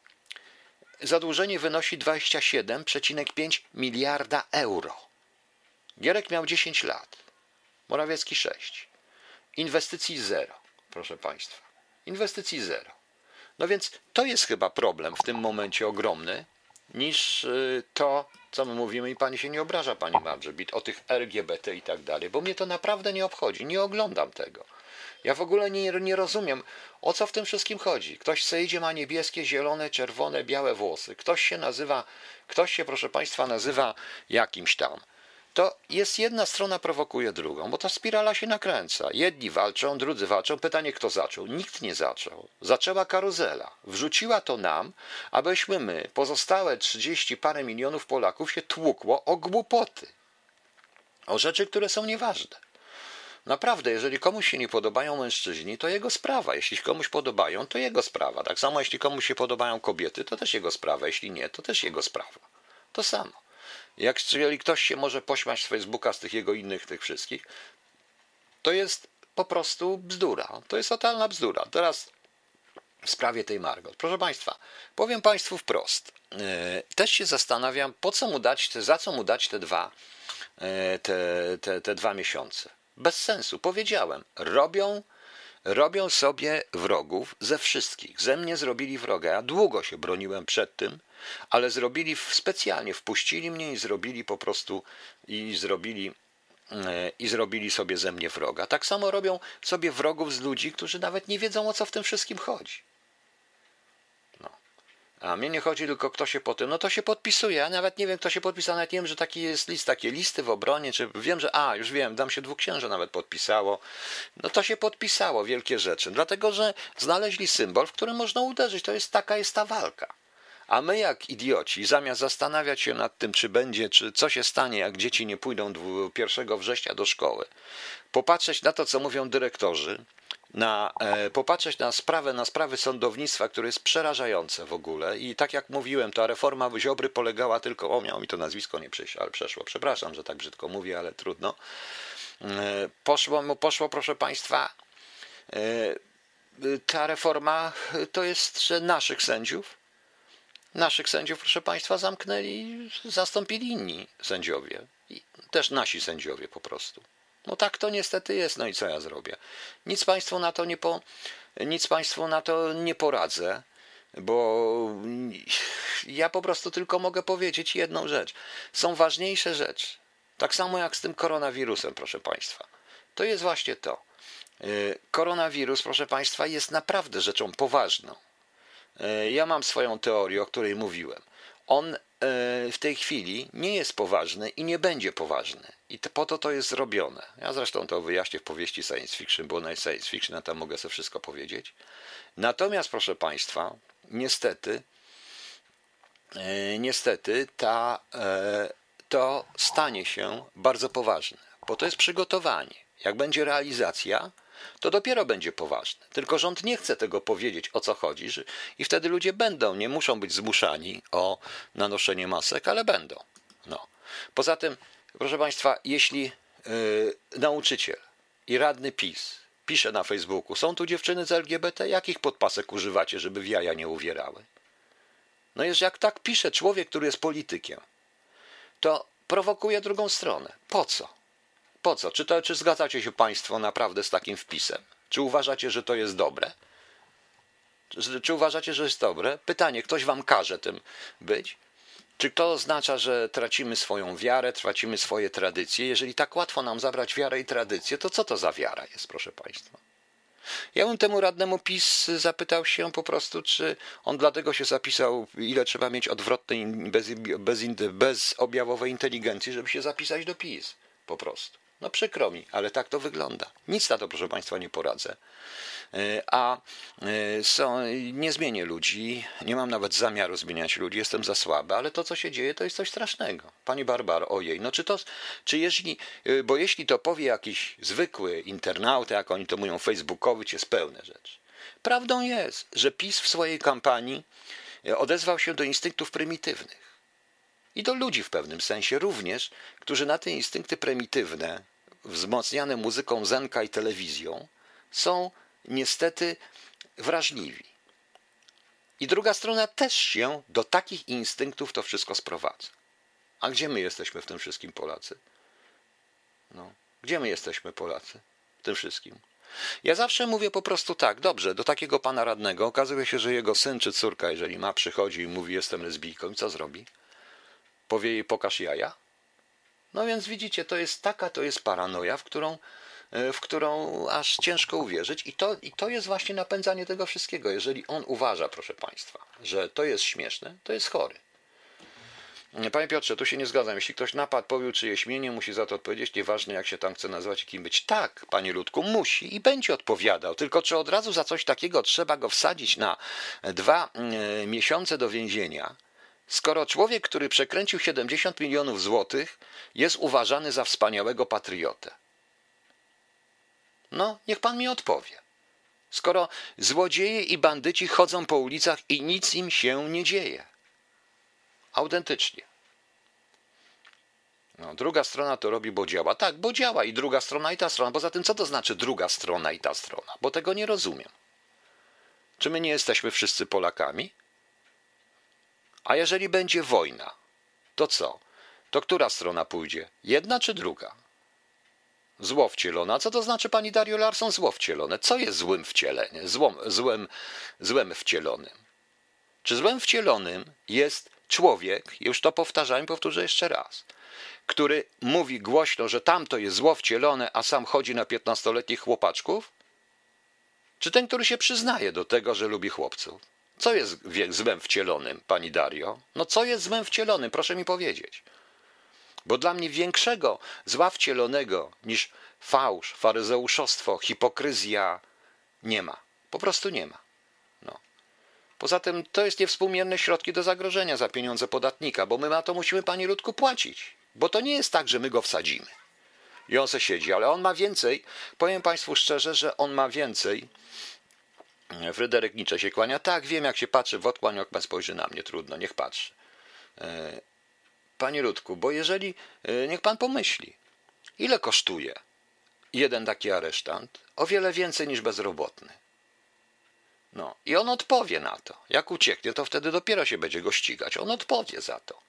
zadłużenie wynosi 27,5 miliarda euro. Gierek miał 10 lat, Morawiecki 6. Inwestycji zero proszę Państwa. Inwestycji zero. No więc to jest chyba problem w tym momencie ogromny, niż y, to, co my mówimy i pani się nie obraża, pani Margebit, o tych LGBT i tak dalej, bo mnie to naprawdę nie obchodzi, nie oglądam tego. Ja w ogóle nie, nie rozumiem, o co w tym wszystkim chodzi. Ktoś se ma niebieskie, zielone, czerwone, białe włosy. Ktoś się nazywa, ktoś się, proszę Państwa, nazywa jakimś tam to jest jedna strona prowokuje drugą, bo ta spirala się nakręca. Jedni walczą, drudzy walczą. Pytanie, kto zaczął? Nikt nie zaczął. Zaczęła karuzela. Wrzuciła to nam, abyśmy my, pozostałe 30 parę milionów Polaków, się tłukło o głupoty. O rzeczy, które są nieważne. Naprawdę, jeżeli komuś się nie podobają mężczyźni, to jego sprawa. Jeśli komuś podobają, to jego sprawa. Tak samo, jeśli komuś się podobają kobiety, to też jego sprawa. Jeśli nie, to też jego sprawa. To samo. Jak jeżeli ktoś się może pośmiać z Facebooka, z tych jego innych, tych wszystkich, to jest po prostu bzdura. To jest totalna bzdura. Teraz w sprawie tej Margot. Proszę Państwa, powiem Państwu wprost. E, też się zastanawiam, po co mu dać, za co mu dać te dwa, e, te, te, te dwa miesiące. Bez sensu. Powiedziałem, robią, robią sobie wrogów ze wszystkich. Ze mnie zrobili wroga. Ja długo się broniłem przed tym, ale zrobili specjalnie, wpuścili mnie i zrobili po prostu i zrobili e, i zrobili sobie ze mnie wroga. Tak samo robią sobie wrogów z ludzi, którzy nawet nie wiedzą o co w tym wszystkim chodzi. A mnie nie chodzi tylko kto się po tym, no to się podpisuje. Ja nawet nie wiem, kto się podpisał, nawet nie wiem, że taki jest list, takie listy w obronie, czy wiem, że a, już wiem, dam się dwóch księży nawet podpisało. No to się podpisało, wielkie rzeczy. Dlatego, że znaleźli symbol, w którym można uderzyć. To jest taka jest ta walka. A my, jak idioci, zamiast zastanawiać się nad tym, czy będzie, czy co się stanie, jak dzieci nie pójdą 1 września do szkoły, popatrzeć na to, co mówią dyrektorzy, na, e, popatrzeć na sprawę, na sprawy sądownictwa, które jest przerażające w ogóle. I tak jak mówiłem, ta reforma Ziobry polegała tylko, o miało mi to nazwisko nie przejść, ale przeszło. Przepraszam, że tak brzydko mówię, ale trudno. E, poszło, poszło proszę Państwa, e, ta reforma to jest, że naszych sędziów Naszych sędziów, proszę Państwa, zamknęli, zastąpili inni sędziowie. I też nasi sędziowie po prostu. No tak to niestety jest, no i co ja zrobię? Nic Państwu na to nie, po, nic państwu na to nie poradzę, bo ja po prostu tylko mogę powiedzieć jedną rzecz. Są ważniejsze rzeczy. Tak samo jak z tym koronawirusem, proszę Państwa. To jest właśnie to. Y, koronawirus, proszę Państwa, jest naprawdę rzeczą poważną. Y, ja mam swoją teorię, o której mówiłem. On y, w tej chwili nie jest poważny i nie będzie poważny. I po to to jest zrobione. Ja zresztą to wyjaśnię w powieści science fiction, bo na science fiction tam mogę sobie wszystko powiedzieć. Natomiast, proszę Państwa, niestety, niestety ta, to stanie się bardzo poważne, bo to jest przygotowanie. Jak będzie realizacja, to dopiero będzie poważne. Tylko rząd nie chce tego powiedzieć, o co chodzi, i wtedy ludzie będą, nie muszą być zmuszani o nanoszenie masek, ale będą. No. Poza tym, proszę Państwa, jeśli yy, nauczyciel i radny PiS pisze na Facebooku, są tu dziewczyny z LGBT, jakich podpasek używacie, żeby w jaja nie uwierały? No jest, jak tak pisze człowiek, który jest politykiem, to prowokuje drugą stronę. Po co? Po co? Czy, to, czy zgadzacie się Państwo naprawdę z takim wpisem? Czy uważacie, że to jest dobre? Czy, czy uważacie, że jest dobre? Pytanie, ktoś Wam każe tym być? Czy to oznacza, że tracimy swoją wiarę, tracimy swoje tradycje? Jeżeli tak łatwo nam zabrać wiarę i tradycję, to co to za wiara jest, proszę Państwa? Ja bym temu radnemu PiS zapytał się po prostu, czy on dlatego się zapisał, ile trzeba mieć odwrotnej, bez, bez, bezobjawowej inteligencji, żeby się zapisać do PiS. Po prostu. No przykro mi, ale tak to wygląda. Nic na to, proszę Państwa, nie poradzę. E, a e, są, nie zmienię ludzi, nie mam nawet zamiaru zmieniać ludzi, jestem za słaby, ale to, co się dzieje, to jest coś strasznego. Pani Barbaro, ojej, no czy to, czy jeśli, e, bo jeśli to powie jakiś zwykły internauta, jak oni to mówią, facebookowy, to jest pełne rzeczy. Prawdą jest, że PiS w swojej kampanii odezwał się do instynktów prymitywnych i do ludzi w pewnym sensie również, którzy na te instynkty prymitywne, wzmocniane muzyką zenka i telewizją, są niestety wrażliwi. I druga strona też się do takich instynktów to wszystko sprowadza. A gdzie my jesteśmy w tym wszystkim, Polacy? No, gdzie my jesteśmy, Polacy, w tym wszystkim? Ja zawsze mówię po prostu tak, dobrze, do takiego pana radnego okazuje się, że jego syn czy córka, jeżeli ma, przychodzi i mówi, jestem lesbijką, i co zrobi? Powie jej, pokaż jaja? No więc widzicie, to jest taka, to jest paranoja, w którą, e, w którą aż ciężko uwierzyć i to, i to jest właśnie napędzanie tego wszystkiego. Jeżeli on uważa, proszę Państwa, że to jest śmieszne, to jest chory. Panie Piotrze, tu się nie zgadzam. Jeśli ktoś napadł, powił czyjeś mienie, musi za to odpowiedzieć, nieważne jak się tam chce nazwać i kim być. Tak, panie Ludku, musi i będzie odpowiadał. Tylko czy od razu za coś takiego trzeba go wsadzić na dwa e, miesiące do więzienia? Skoro człowiek, który przekręcił 70 milionów złotych, jest uważany za wspaniałego patriotę? No, niech pan mi odpowie. Skoro złodzieje i bandyci chodzą po ulicach i nic im się nie dzieje. Autentycznie. No, druga strona to robi, bo działa. Tak, bo działa i druga strona i ta strona. Poza tym, co to znaczy druga strona i ta strona? Bo tego nie rozumiem. Czy my nie jesteśmy wszyscy Polakami? A jeżeli będzie wojna, to co? To która strona pójdzie? Jedna czy druga? Zło wcielone. A co to znaczy, pani Dario Larson, zło wcielone? Co jest złym wcieleniem? Złom, złem, złem wcielonym? Czy złem wcielonym jest człowiek, już to powtarzałem, powtórzę jeszcze raz, który mówi głośno, że tamto jest zło wcielone, a sam chodzi na piętnastoletnich chłopaczków? Czy ten, który się przyznaje do tego, że lubi chłopców? Co jest złem wcielonym, pani Dario? No co jest złem wcielonym, proszę mi powiedzieć. Bo dla mnie większego zła wcielonego niż fałsz, faryzeuszostwo, hipokryzja nie ma. Po prostu nie ma. No. Poza tym to jest niewspółmierne środki do zagrożenia za pieniądze podatnika, bo my na to musimy, pani Ludku, płacić. Bo to nie jest tak, że my go wsadzimy i on se siedzi, ale on ma więcej. Powiem Państwu szczerze, że on ma więcej Fryderyk Nietzsche się kłania. Tak, wiem, jak się patrzy w odkłań, jak pan spojrzy na mnie, trudno, niech patrzy. E, panie Ludku, bo jeżeli, e, niech pan pomyśli, ile kosztuje jeden taki aresztant? O wiele więcej niż bezrobotny. No i on odpowie na to. Jak ucieknie, to wtedy dopiero się będzie go ścigać. On odpowie za to.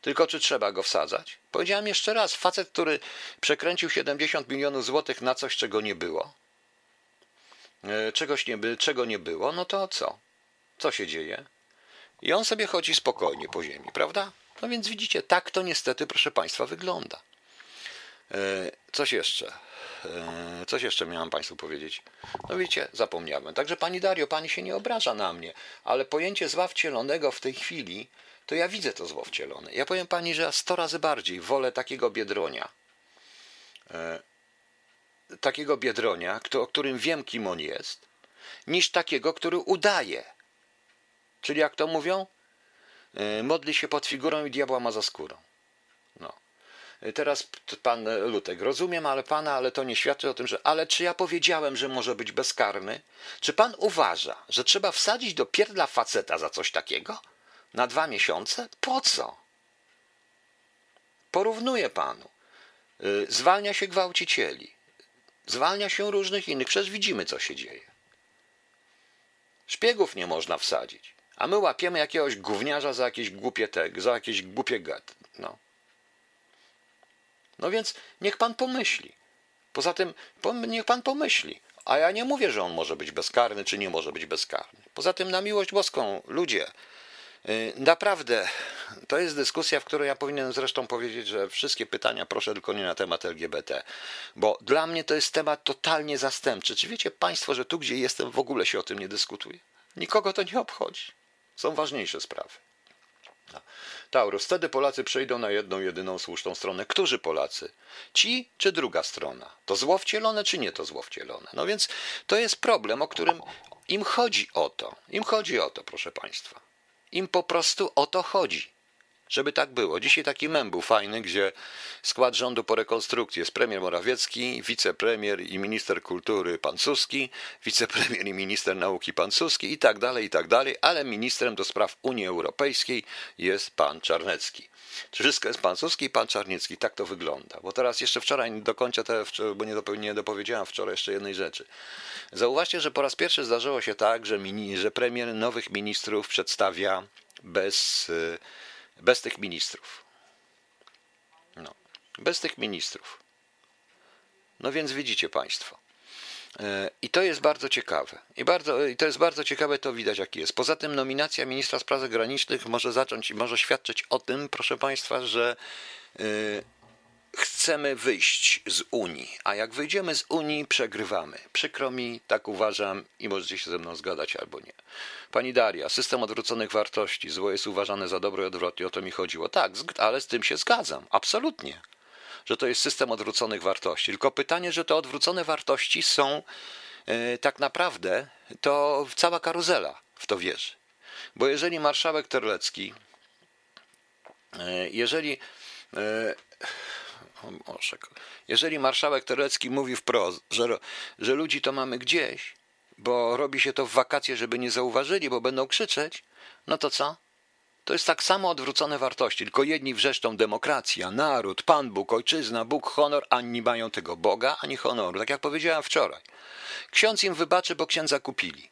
Tylko czy trzeba go wsadzać? Powiedziałem jeszcze raz, facet, który przekręcił 70 milionów złotych na coś, czego nie było, czegoś nie, czego nie było, no to co? Co się dzieje? I on sobie chodzi spokojnie po ziemi, prawda? No więc widzicie, tak to niestety, proszę Państwa, wygląda. E, coś jeszcze. E, coś jeszcze miałam Państwu powiedzieć. No wiecie, zapomniałem. Także Pani Dario, Pani się nie obraża na mnie, ale pojęcie zła wcielonego w tej chwili, to ja widzę to zło wcielone. Ja powiem Pani, że ja sto razy bardziej wolę takiego biedronia, e, takiego biedronia, o którym wiem, kim on jest, niż takiego, który udaje. Czyli jak to mówią? Modli się pod figurą i diabła ma za skórą. No. Teraz pan Lutek, rozumiem, ale pana, ale to nie świadczy o tym, że. Ale czy ja powiedziałem, że może być bezkarny? Czy pan uważa, że trzeba wsadzić do pierdla faceta za coś takiego? Na dwa miesiące? Po co? Porównuję panu. Y, zwalnia się gwałcicieli, zwalnia się różnych innych. Przecież widzimy, co się dzieje. Szpiegów nie można wsadzić, a my łapiemy jakiegoś gówniarza za jakieś głupie teg, za jakieś głupie gat. No. No więc niech pan pomyśli. Poza tym, niech pan pomyśli. A ja nie mówię, że on może być bezkarny, czy nie może być bezkarny. Poza tym, na miłość boską, ludzie, naprawdę, to jest dyskusja, w której ja powinienem zresztą powiedzieć, że wszystkie pytania proszę tylko nie na temat LGBT, bo dla mnie to jest temat totalnie zastępczy. Czy wiecie Państwo, że tu, gdzie jestem, w ogóle się o tym nie dyskutuje? Nikogo to nie obchodzi. Są ważniejsze sprawy. Taurus. Wtedy Polacy przejdą na jedną, jedyną słuszną stronę. Którzy Polacy? Ci czy druga strona? To zło wcielone czy nie to zło wcielone? No więc to jest problem, o którym im chodzi o to. Im chodzi o to, proszę Państwa. Im po prostu o to chodzi żeby tak było. Dzisiaj taki mem był fajny, gdzie skład rządu po rekonstrukcji jest premier Morawiecki, wicepremier i minister kultury pan Suski, wicepremier i minister nauki pan Suski i tak dalej, i tak dalej, ale ministrem do spraw Unii Europejskiej jest pan Czarnecki. Wszystko jest pan Suski i pan Czarniecki? Tak to wygląda. Bo teraz jeszcze wczoraj do końca, te, bo nie, nie dopowiedziałem wczoraj jeszcze jednej rzeczy. Zauważcie, że po raz pierwszy zdarzyło się tak, że, mini, że premier nowych ministrów przedstawia bez bez tych ministrów. No, bez tych ministrów. No więc widzicie Państwo. E, I to jest bardzo ciekawe. I, bardzo, I to jest bardzo ciekawe, to widać jaki jest. Poza tym nominacja ministra spraw zagranicznych może zacząć, może świadczyć o tym, proszę Państwa, że e, chcemy wyjść z Unii, a jak wyjdziemy z Unii, przegrywamy. Przykro mi, tak uważam i możecie się ze mną zgadać albo nie. Pani Daria, system odwróconych wartości, zło jest uważane za dobro i odwrotnie, o to mi chodziło. Tak, ale z tym się zgadzam, absolutnie, że to jest system odwróconych wartości. Tylko pytanie, że te odwrócone wartości są yy, tak naprawdę, to cała karuzela w to wierzy. Bo jeżeli marszałek Terlecki, yy, jeżeli yy, jeżeli marszałek Terecki mówi wprost, że, że ludzi to mamy gdzieś, bo robi się to w wakacje, żeby nie zauważyli, bo będą krzyczeć, no to co? To jest tak samo odwrócone wartości, tylko jedni wrzeszczą demokracja, naród, Pan Bóg, ojczyzna, Bóg, honor, a nie mają tego Boga ani honoru. Tak jak powiedziałem wczoraj. Ksiądz im wybaczy, bo księdza kupili.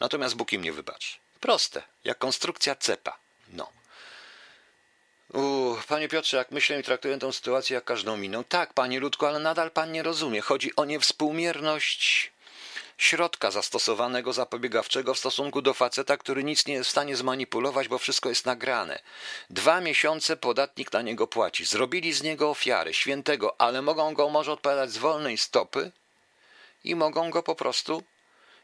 Natomiast Bóg im nie wybaczy. Proste, jak konstrukcja cepa. No. Uuu, panie Piotrze, jak myślę i traktuję tę sytuację jak każdą miną. Tak, panie Ludku, ale nadal pan nie rozumie. Chodzi o niewspółmierność środka zastosowanego zapobiegawczego w stosunku do faceta, który nic nie jest w stanie zmanipulować, bo wszystko jest nagrane. Dwa miesiące podatnik na niego płaci. Zrobili z niego ofiary, świętego, ale mogą go może odpowiadać z wolnej stopy i mogą go po prostu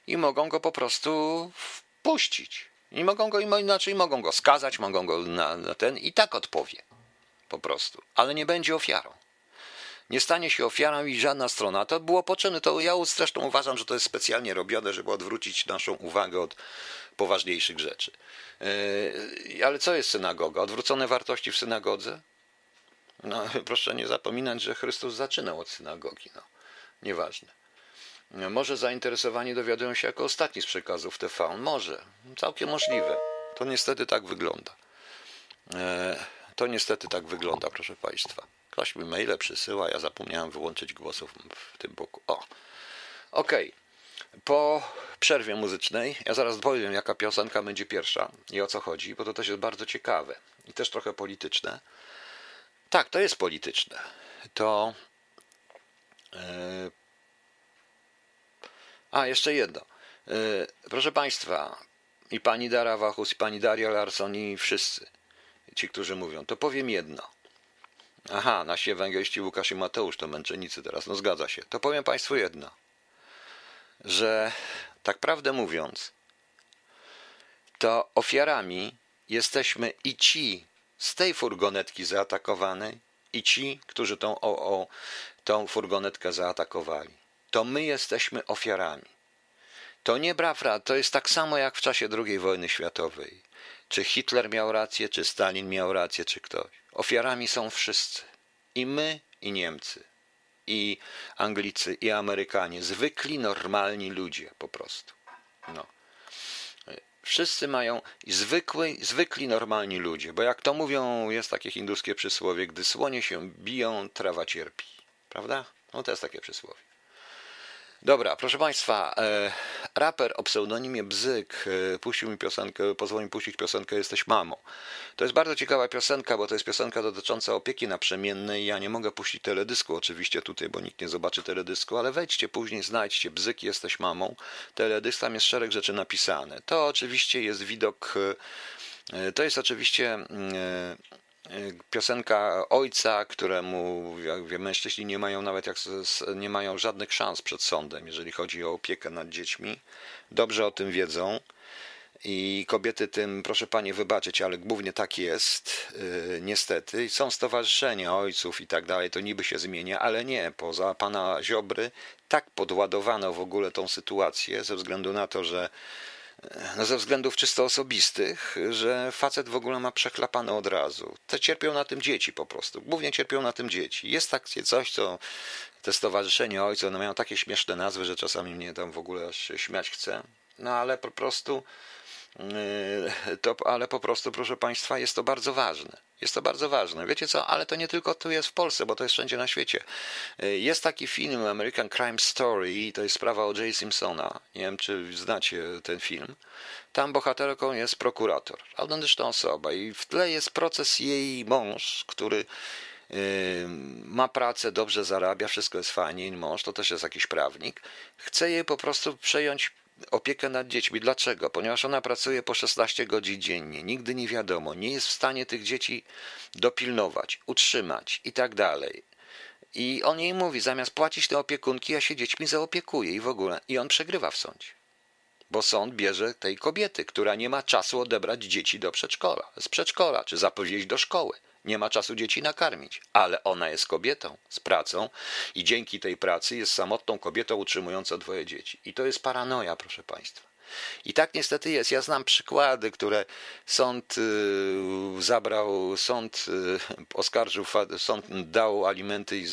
i mogą go po prostu wpuścić. I mogą go inaczej mogą go skazać, mogą go na, na ten i tak odpowie. Po prostu. Ale nie będzie ofiarą nie stanie się ofiarą i żadna strona. To było potrzebne. To ja zresztą uważam, że to jest specjalnie robione, żeby odwrócić naszą uwagę od poważniejszych rzeczy. Yy, ale co jest synagoga? Odwrócone wartości w synagodze? No, proszę nie zapominać, że Chrystus zaczynał od synagogi. No, nieważne. Może zainteresowani dowiadują się jako ostatni z przekazów TV. Może. Całkiem możliwe. To niestety tak wygląda. Yy, to niestety tak wygląda, proszę Państwa. Ktoś mi maile przysyła, ja zapomniałem wyłączyć głosów w tym boku. O, okej. Po przerwie muzycznej, ja zaraz powiem, jaka piosenka będzie pierwsza i o co chodzi, bo to też jest bardzo ciekawe i też trochę polityczne. Tak, to jest polityczne. To. Yy... A, jeszcze jedno. Yy, proszę Państwa, i pani Dara Wachus, i pani Daria Larson, i wszyscy ci, którzy mówią, to powiem jedno. Aha, nasi ewangeliści Łukasz i Mateusz to męczennicy teraz, no zgadza się. To powiem Państwu jedno, że tak prawdę mówiąc, to ofiarami jesteśmy i ci z tej furgonetki zaatakowanej, i ci, którzy tą, o, o, tą furgonetkę zaatakowali. To my jesteśmy ofiarami. To nie prawda, to jest tak samo jak w czasie II wojny światowej. Czy Hitler miał rację, czy Stalin miał rację, czy ktoś. Ofiarami są wszyscy. I my, i Niemcy, i Anglicy, i Amerykanie. Zwykli, normalni ludzie po prostu. No. Wszyscy mają zwykły, zwykli, normalni ludzie, bo jak to mówią, jest takie hinduskie przysłowie, gdy słonie się biją, trawa cierpi. Prawda? No to jest takie przysłowie. Dobra, proszę Państwa, e, raper o pseudonimie Bzyk e, puścił mi piosenkę, pozwolił mi puścić piosenkę Jesteś mamą. To jest bardzo ciekawa piosenka, bo to jest piosenka dotycząca opieki naprzemiennej. Ja nie mogę puścić teledysku oczywiście tutaj, bo nikt nie zobaczy teledysku, ale wejdźcie później, znajdźcie Bzyk Jesteś mamą. Teledysk, tam jest szereg rzeczy napisane. To oczywiście jest widok, e, to jest oczywiście mm, piosenka ojca, któremu jak mężczyźni nie mają nawet jak, nie mają żadnych szans przed sądem, jeżeli chodzi o opiekę nad dziećmi. Dobrze o tym wiedzą. I kobiety tym, proszę panie, wybaczyć, ale głównie tak jest, yy, niestety. Są stowarzyszenia ojców i tak dalej, to niby się zmienia, ale nie. Poza pana Ziobry tak podładowano w ogóle tą sytuację ze względu na to, że no ze względów czysto osobistych, że facet w ogóle ma przechlapane od razu. Te cierpią na tym dzieci po prostu. Głównie cierpią na tym dzieci. Jest takie coś, co te stowarzyszenie ojców, one mają takie śmieszne nazwy, że czasami mnie tam w ogóle aż śmiać chce. No ale po prostu to, ale po prostu, proszę Państwa, jest to bardzo ważne. Jest to bardzo ważne. Wiecie co, ale to nie tylko tu jest w Polsce, bo to jest wszędzie na świecie. Yy, jest taki film American Crime Story, to jest sprawa o Jay Simpsona. Nie wiem, czy znacie ten film. Tam bohaterką jest prokurator, autentyczna osoba i w tle jest proces jej mąż, który yy, ma pracę, dobrze zarabia, wszystko jest fajnie, mąż to też jest jakiś prawnik, chce jej po prostu przejąć opiekę nad dziećmi. Dlaczego? Ponieważ ona pracuje po 16 godzin dziennie, nigdy nie wiadomo, nie jest w stanie tych dzieci dopilnować, utrzymać i tak dalej. I on jej mówi, zamiast płacić te opiekunki, ja się dziećmi zaopiekuję i w ogóle. I on przegrywa w sądzie. Bo sąd bierze tej kobiety, która nie ma czasu odebrać dzieci do przedszkola, z przedszkola, czy zapowiedzieć do szkoły nie ma czasu dzieci nakarmić, ale ona jest kobietą z pracą i dzięki tej pracy jest samotną kobietą utrzymującą dwoje dzieci. I to jest paranoja, proszę Państwa. I tak niestety jest. Ja znam przykłady, które sąd y, zabrał, sąd y, oskarżył, sąd dał alimenty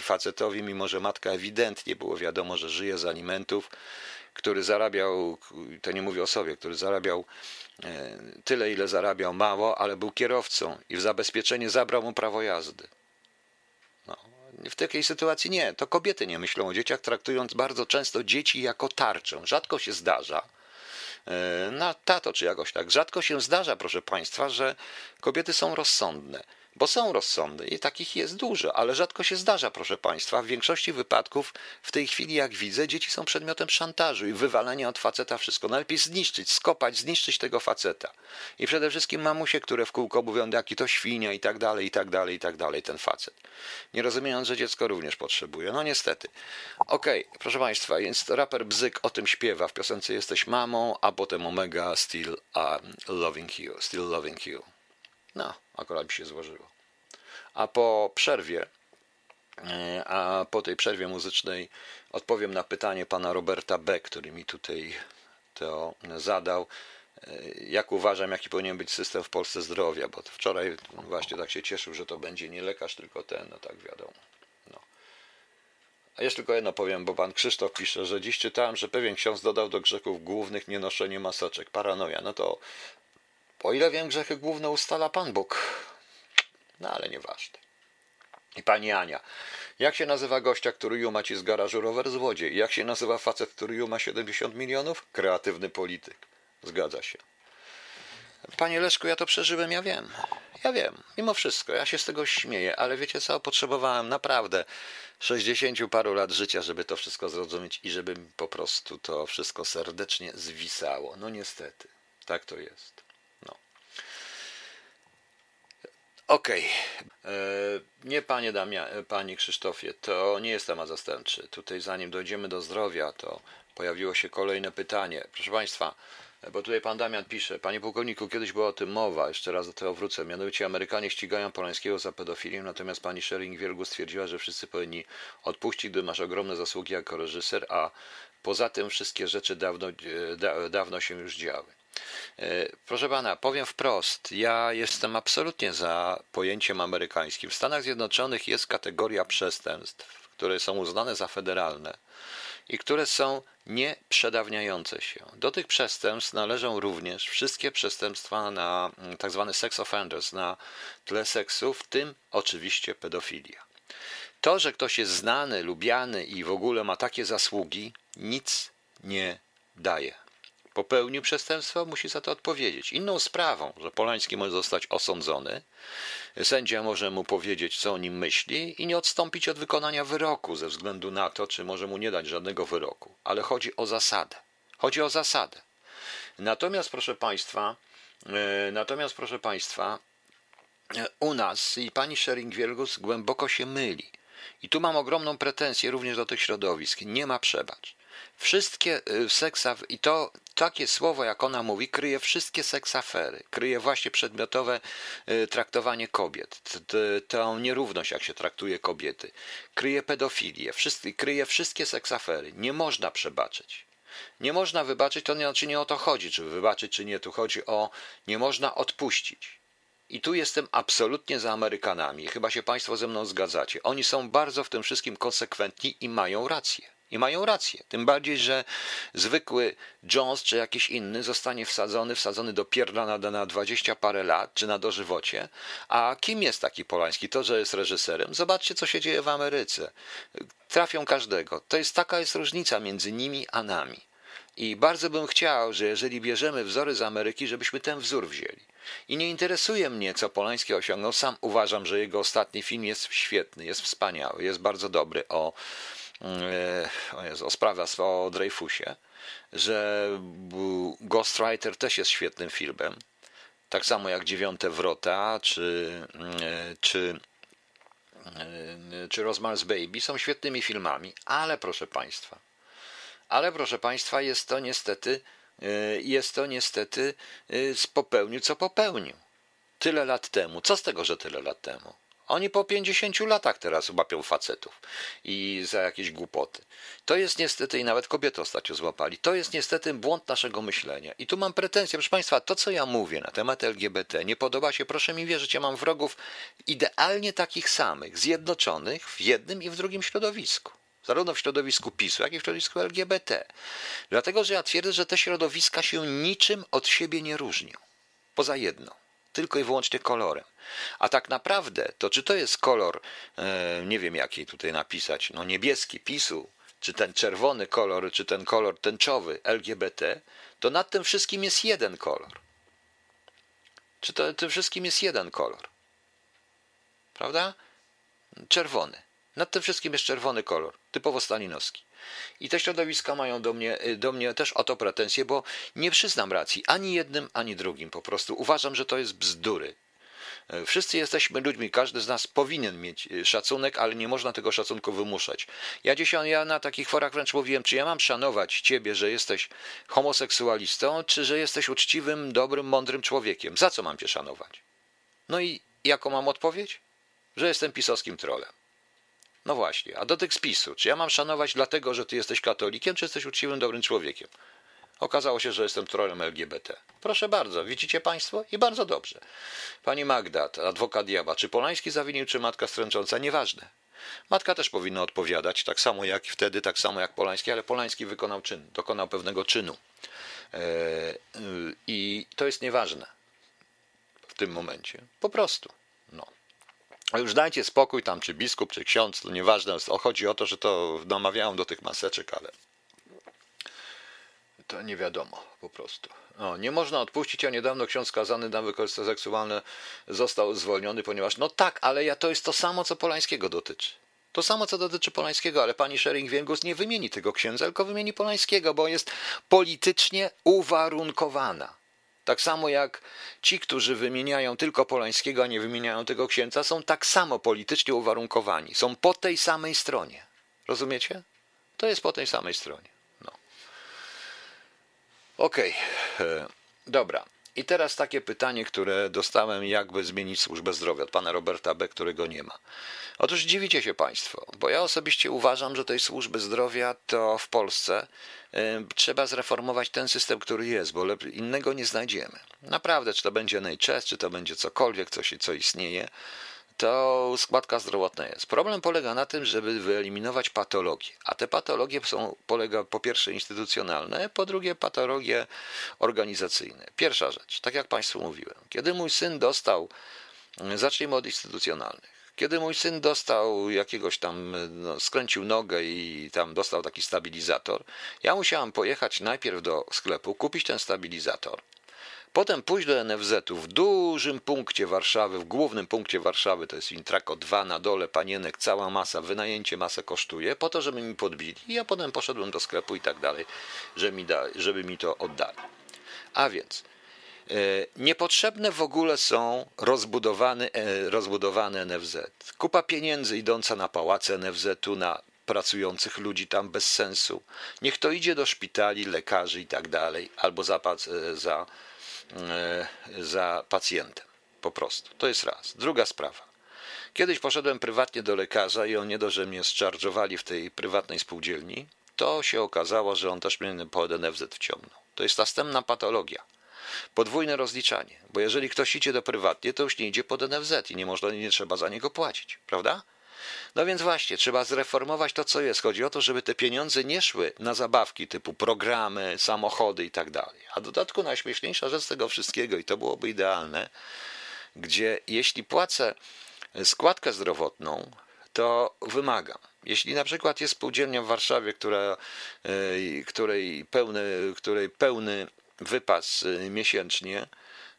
facetowi, mimo że matka ewidentnie było wiadomo, że żyje z alimentów, który zarabiał, to nie mówię o sobie, który zarabiał E, tyle, ile zarabiał mało, ale był kierowcą i w zabezpieczenie zabrał mu prawo jazdy. No, w takiej sytuacji nie. To kobiety nie myślą o dzieciach, traktując bardzo często dzieci jako tarczę. Rzadko się zdarza, e, na tato czy jakoś tak. Rzadko się zdarza, proszę Państwa, że kobiety są rozsądne bo są rozsądne i takich jest dużo, ale rzadko się zdarza, proszę Państwa. W większości wypadków w tej chwili, jak widzę, dzieci są przedmiotem szantażu i wywalenia od faceta wszystko. Najlepiej zniszczyć, skopać, zniszczyć tego faceta. I przede wszystkim mamusie, które w kółko mówią, jaki to świnia i tak dalej, i tak dalej, i tak dalej, ten facet. Nie rozumiejąc, że dziecko również potrzebuje. No niestety. Okej, okay, proszę Państwa, więc raper Bzyk o tym śpiewa w piosence Jesteś mamą, a potem Omega Still um, Loving You, Still Loving You. No, akurat mi się złożyło. A po przerwie, e, a po tej przerwie muzycznej odpowiem na pytanie pana Roberta B., który mi tutaj to zadał. E, jak uważam, jaki powinien być system w Polsce zdrowia, bo wczoraj właśnie tak się cieszył, że to będzie nie lekarz, tylko ten, no tak wiadomo. No. A jeszcze tylko jedno powiem, bo pan Krzysztof pisze, że dziś czytałem, że pewien ksiądz dodał do grzechów głównych nienoszenie maseczek. Paranoja. No to o ile wiem, grzechy główne ustala Pan Bóg. No ale nieważne. I pani Ania, jak się nazywa gościa, który juma ci z garażu rower złodziej? Jak się nazywa facet, który juma 70 milionów? Kreatywny polityk. Zgadza się. Panie Leszku, ja to przeżyłem, ja wiem. Ja wiem, mimo wszystko, ja się z tego śmieję, ale wiecie co, potrzebowałem naprawdę 60 paru lat życia, żeby to wszystko zrozumieć i żeby mi po prostu to wszystko serdecznie zwisało. No niestety, tak to jest. No. Okej. Okay. Nie panie Damia, panie Krzysztofie, to nie jest temat zastępczy. Tutaj zanim dojdziemy do zdrowia, to pojawiło się kolejne pytanie. Proszę państwa, bo tutaj pan Damian pisze, panie pułkowniku, kiedyś była o tym mowa, jeszcze raz do tego wrócę. Mianowicie Amerykanie ścigają Polańskiego za pedofilię, natomiast pani Schering-Wielgu stwierdziła, że wszyscy powinni odpuścić, gdy masz ogromne zasługi jako reżyser, a poza tym wszystkie rzeczy dawno, e, da, dawno się już działy. E, proszę pana, powiem wprost, ja jestem absolutnie za pojęciem amerykańskim. W Stanach Zjednoczonych jest kategoria przestępstw, które są uznane za federalne i które są nieprzedawniające się. Do tych przestępstw należą również wszystkie przestępstwa na mm, tzw. Tak sex offenders, na tle seksu, w tym oczywiście pedofilia. To, że ktoś jest znany, lubiany i w ogóle ma takie zasługi, nic nie daje popełnił przestępstwo, musi za to odpowiedzieć. Inną sprawą, że Polański może zostać osądzony, sędzia może mu powiedzieć, co o nim myśli i nie odstąpić od wykonania wyroku ze względu na to, czy może mu nie dać żadnego wyroku. Ale chodzi o zasadę. Chodzi o zasadę. Natomiast, proszę Państwa, e, natomiast, proszę Państwa, e, u nas i pani Schering-Wielgus głęboko się myli. I tu mam ogromną pretensję również do tych środowisk. Nie ma przebacz. Wszystkie y, seksa, i to takie słowo, jak ona mówi, kryje wszystkie seksafery, kryje właśnie przedmiotowe y, traktowanie kobiet, tę nierówność, jak się traktuje kobiety, kryje pedofilię, kryje wszystkie seksafery. Nie można przebaczyć. Nie można wybaczyć, to znaczy nie o to chodzi, czy wybaczyć, czy nie. Tu chodzi o nie można odpuścić. I tu jestem absolutnie za Amerykanami. Chyba się Państwo ze mną zgadzacie. Oni są bardzo w tym wszystkim konsekwentni i mają rację. I mają rację. Tym bardziej, że zwykły Jones czy jakiś inny zostanie wsadzony, wsadzony do pierdla na, na 20 parę lat, czy na dożywocie. A kim jest taki Polański? To, że jest reżyserem. Zobaczcie, co się dzieje w Ameryce. Trafią każdego. To jest taka jest różnica między nimi a nami. I bardzo bym chciał, że jeżeli bierzemy wzory z Ameryki, żebyśmy ten wzór wzięli. I nie interesuje mnie, co Polański osiągnął. Sam uważam, że jego ostatni film jest świetny, jest wspaniały, jest bardzo dobry o o, Jezu, o sprawę o Dreyfusie, że Ghostwriter też jest świetnym filmem. Tak samo jak Dziewiąte Wrota, czy, e, czy, e, czy Rosemary's Baby są świetnymi filmami, ale proszę Państwa, ale proszę Państwa, jest to niestety, jest to niestety popełnił, co popełnił. Tyle lat temu. Co z tego, że tyle lat temu? Oni po 50 latach teraz łapią facetów i za jakieś głupoty. To jest niestety, i nawet kobiety ostatnio złapali, to jest niestety błąd naszego myślenia. I tu mam pretensję, proszę Państwa, to co ja mówię na temat LGBT nie podoba się, proszę mi wierzyć, ja mam wrogów idealnie takich samych, zjednoczonych w jednym i w drugim środowisku zarówno w środowisku PiSu, jak i w środowisku LGBT. Dlatego, że ja twierdzę, że te środowiska się niczym od siebie nie różnią. Poza jedną tylko i wyłącznie kolorem. A tak naprawdę, to czy to jest kolor, e, nie wiem jaki tutaj napisać, no niebieski PiSu, czy ten czerwony kolor, czy ten kolor tęczowy LGBT, to nad tym wszystkim jest jeden kolor. Czy to tym wszystkim jest jeden kolor? Prawda? Czerwony. Nad tym wszystkim jest czerwony kolor, typowo stalinowski. I te środowiska mają do mnie, y, do mnie też o to pretensje, bo nie przyznam racji ani jednym, ani drugim. Po prostu uważam, że to jest bzdury. Wszyscy jesteśmy ludźmi, każdy z nas powinien mieć y, szacunek, ale nie można tego szacunku wymuszać. Ja dzisiaj ja na takich forach wręcz mówiłem, czy ja mam szanować ciebie, że jesteś homoseksualistą, czy że jesteś uczciwym, dobrym, mądrym człowiekiem. Za co mam cię szanować? No i jaką mam odpowiedź? Że jestem pisowskim trolem. No właśnie, a do tych spisu, czy ja mam szanować dlatego, że ty jesteś katolikiem, czy jesteś uczciwym, dobrym człowiekiem? Okazało się, że jestem trolem LGBT. Proszę bardzo, widzicie Państwo? I bardzo dobrze. Pani Magda, adwokat diabła, czy Polański zawinił, czy matka stręcząca? Nieważne. Matka też powinna odpowiadać, tak samo jak wtedy, tak samo jak Polański, ale Polański wykonał czyn, dokonał pewnego czynu. Eee, I to jest nieważne w tym momencie. Po prostu. No. już dajcie spokój tam, czy biskup, czy ksiądz, nieważne. Chodzi o to, że to namawiają do tych maseczek, ale to nie wiadomo po prostu. O, nie można odpuścić, a niedawno ksiądz skazany na wykorzystanie seksualne został zwolniony, ponieważ no tak, ale ja to jest to samo, co Polańskiego dotyczy. To samo, co dotyczy Polańskiego, ale pani Schering-Wielgus nie wymieni tego księdza, tylko wymieni Polańskiego, bo jest politycznie uwarunkowana. Tak samo jak ci, którzy wymieniają tylko Polańskiego, a nie wymieniają tego księdza, są tak samo politycznie uwarunkowani. Są po tej samej stronie. Rozumiecie? To jest po tej samej stronie. Okej. Okay. Dobra. I teraz takie pytanie, które dostałem, jakby zmienić służbę zdrowia od pana Roberta B., którego nie ma. Otóż dziwicie się Państwo, bo ja osobiście uważam, że tej służby zdrowia to w Polsce y, trzeba zreformować ten system, który jest, bo innego nie znajdziemy. Naprawdę, czy to będzie NHS, czy to będzie cokolwiek, co, się, co istnieje, to składka zdrowotna jest. Problem polega na tym, żeby wyeliminować patologie, a te patologie są polega po pierwsze instytucjonalne, po drugie patologie organizacyjne. Pierwsza rzecz, tak jak Państwu mówiłem, kiedy mój syn dostał, zacznijmy od instytucjonalnych. Kiedy mój syn dostał jakiegoś tam, no, skręcił nogę i tam dostał taki stabilizator, ja musiałam pojechać najpierw do sklepu, kupić ten stabilizator, Potem pójść do NFZ-u w dużym punkcie Warszawy, w głównym punkcie Warszawy, to jest Intrako 2 na dole, panienek, cała masa, wynajęcie masę kosztuje, po to, żeby mi podbili. I ja potem poszedłem do sklepu i tak dalej, żeby mi, da, żeby mi to oddali. A więc e, niepotrzebne w ogóle są rozbudowane, e, rozbudowane NFZ. Kupa pieniędzy idąca na pałace NFZ-u, na pracujących ludzi tam bez sensu. Niech to idzie do szpitali, lekarzy i tak dalej, albo za, e, za za pacjentem. Po prostu. To jest raz. Druga sprawa. Kiedyś poszedłem prywatnie do lekarza i on nie do, że mnie zczarżowali w tej prywatnej spółdzielni, to się okazało, że on też mnie po NFZ wciągnął. To jest następna patologia. Podwójne rozliczanie, bo jeżeli ktoś idzie do prywatnie, to już nie idzie pod NFZ i nie można, nie trzeba za niego płacić, prawda? No więc właśnie, trzeba zreformować to, co jest. Chodzi o to, żeby te pieniądze nie szły na zabawki typu programy, samochody i tak dalej. A w dodatku najśmieszniejsza rzecz tego wszystkiego, i to byłoby idealne, gdzie jeśli płacę składkę zdrowotną, to wymagam. Jeśli na przykład jest spółdzielnia w Warszawie, która, e, której, pełny, której pełny wypas e, miesięcznie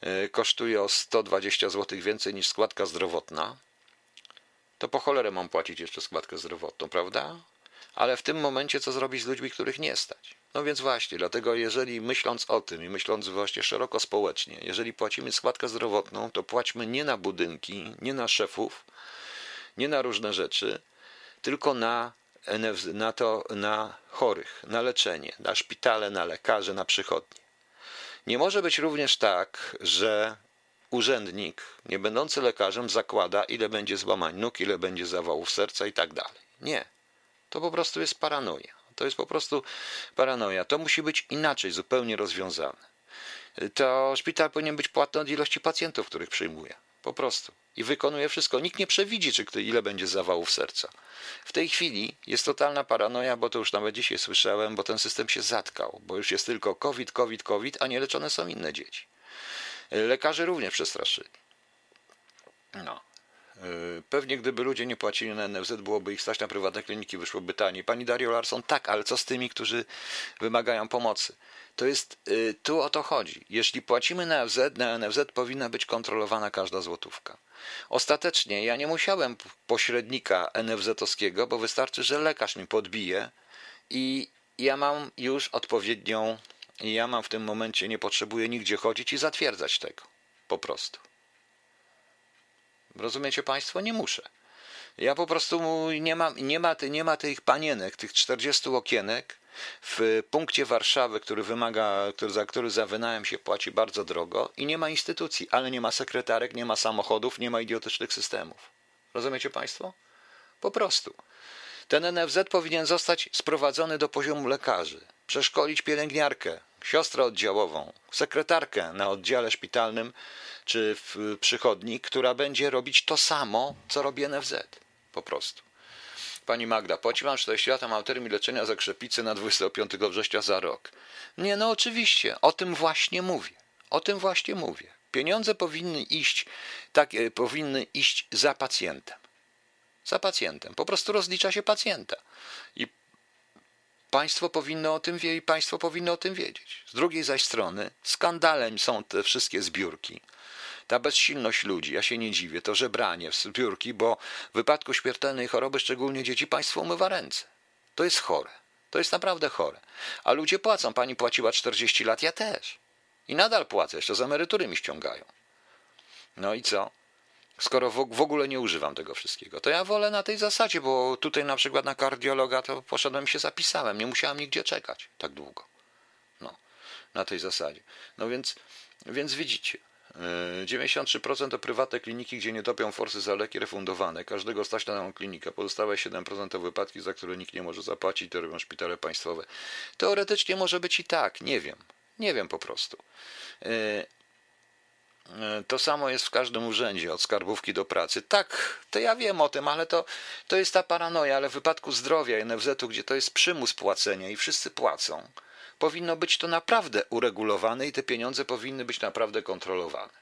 e, kosztuje o 120 zł więcej niż składka zdrowotna, to po cholerę mam płacić jeszcze składkę zdrowotną, prawda? Ale w tym momencie co zrobić z ludźmi, których nie stać? No więc właśnie, dlatego jeżeli myśląc o tym i myśląc właśnie szeroko społecznie, jeżeli płacimy składkę zdrowotną, to płaćmy nie na budynki, nie na szefów, nie na różne rzeczy, tylko na, na, to, na chorych, na leczenie, na szpitale, na lekarze, na przychodnie. Nie może być również tak, że urzędnik, nie będący lekarzem, zakłada, ile będzie złamań nóg, ile będzie zawałów serca i tak dalej. Nie. To po prostu jest paranoia. To jest po prostu paranoia. To musi być inaczej zupełnie rozwiązane. To szpital powinien być płatny od ilości pacjentów, których przyjmuje. Po prostu. I wykonuje wszystko. Nikt nie przewidzi, czy ile będzie zawałów serca. W tej chwili jest totalna paranoia, bo to już nawet dzisiaj słyszałem, bo ten system się zatkał, bo już jest tylko COVID, COVID, COVID, a nie leczone są inne dzieci. Lekarze również przestraszyli. No. E, pewnie gdyby ludzie nie płacili na NFZ, byłoby ich stać na prywatne kliniki, wyszłoby taniej. Pani Dario Larson, tak, ale co z tymi, którzy wymagają pomocy? To jest, e, tu o to chodzi. Jeśli płacimy na NFZ, na NFZ powinna być kontrolowana każda złotówka. Ostatecznie ja nie musiałem pośrednika NFZ-owskiego, bo wystarczy, że lekarz mi podbije i ja mam już odpowiednią i ja mam w tym momencie, nie potrzebuję nigdzie chodzić i zatwierdzać tego. Po prostu. Rozumiecie Państwo? Nie muszę. Ja po prostu nie ma, nie ma, nie ma tych panienek, tych 40 okienek w punkcie Warszawy, który wymaga, który, za który za wynajem się płaci bardzo drogo i nie ma instytucji, ale nie ma sekretarek, nie ma samochodów, nie ma idiotycznych systemów. Rozumiecie Państwo? Po prostu. Ten NFZ powinien zostać sprowadzony do poziomu lekarzy, przeszkolić pielęgniarkę, siostrę oddziałową, sekretarkę na oddziale szpitalnym czy w przychodni, która będzie robić to samo, co robi NFZ. Po prostu. Pani Magda, płaci wam 40 lat, mam termin leczenia zakrzepicy na 25 września za rok. Nie, no oczywiście, o tym właśnie mówię. O tym właśnie mówię. Pieniądze powinny iść, tak, e, powinny iść za pacjentem. Za pacjentem. Po prostu rozlicza się pacjenta. I państwo powinno o tym wiedzieć, państwo powinno o tym wiedzieć. Z drugiej zaś strony skandalem są te wszystkie zbiórki. Ta bezsilność ludzi, ja się nie dziwię, to żebranie, zbiórki, bo w wypadku śmiertelnej choroby, szczególnie dzieci, państwo umywa ręce. To jest chore. To jest naprawdę chore. A ludzie płacą. Pani płaciła 40 lat, ja też. I nadal płacę, jeszcze z emerytury mi ściągają. No i co? Skoro w ogóle nie używam tego wszystkiego, to ja wolę na tej zasadzie, bo tutaj na przykład na kardiologa to poszedłem się zapisałem. Nie musiałem nigdzie czekać tak długo. No, na tej zasadzie. No więc, więc widzicie. 93% e, to prywatne kliniki, gdzie nie topią forsy za leki refundowane. Każdego stać na daną klinikę. Pozostałe 7% to wypadki, za które nikt nie może zapłacić, to robią szpitale państwowe. Teoretycznie może być i tak, nie wiem. Nie wiem po prostu. E, to samo jest w każdym urzędzie, od skarbówki do pracy. Tak, to ja wiem o tym, ale to, to jest ta paranoja, ale w wypadku zdrowia NFZ-u, gdzie to jest przymus płacenia i wszyscy płacą, powinno być to naprawdę uregulowane i te pieniądze powinny być naprawdę kontrolowane.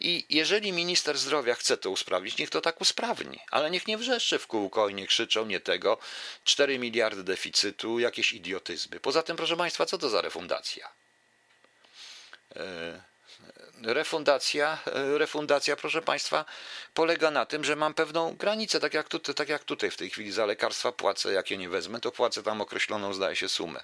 I jeżeli minister zdrowia chce to usprawnić, niech to tak usprawni, ale niech nie wrzeszczy w kółko i nie krzyczą, nie tego, 4 miliardy deficytu, jakieś idiotyzmy. Poza tym, proszę Państwa, co to za refundacja? E, refundacja, e, refundacja, proszę Państwa, polega na tym, że mam pewną granicę, tak jak, tutaj, tak jak tutaj w tej chwili za lekarstwa płacę, jak je nie wezmę, to płacę tam określoną, zdaje się, sumę.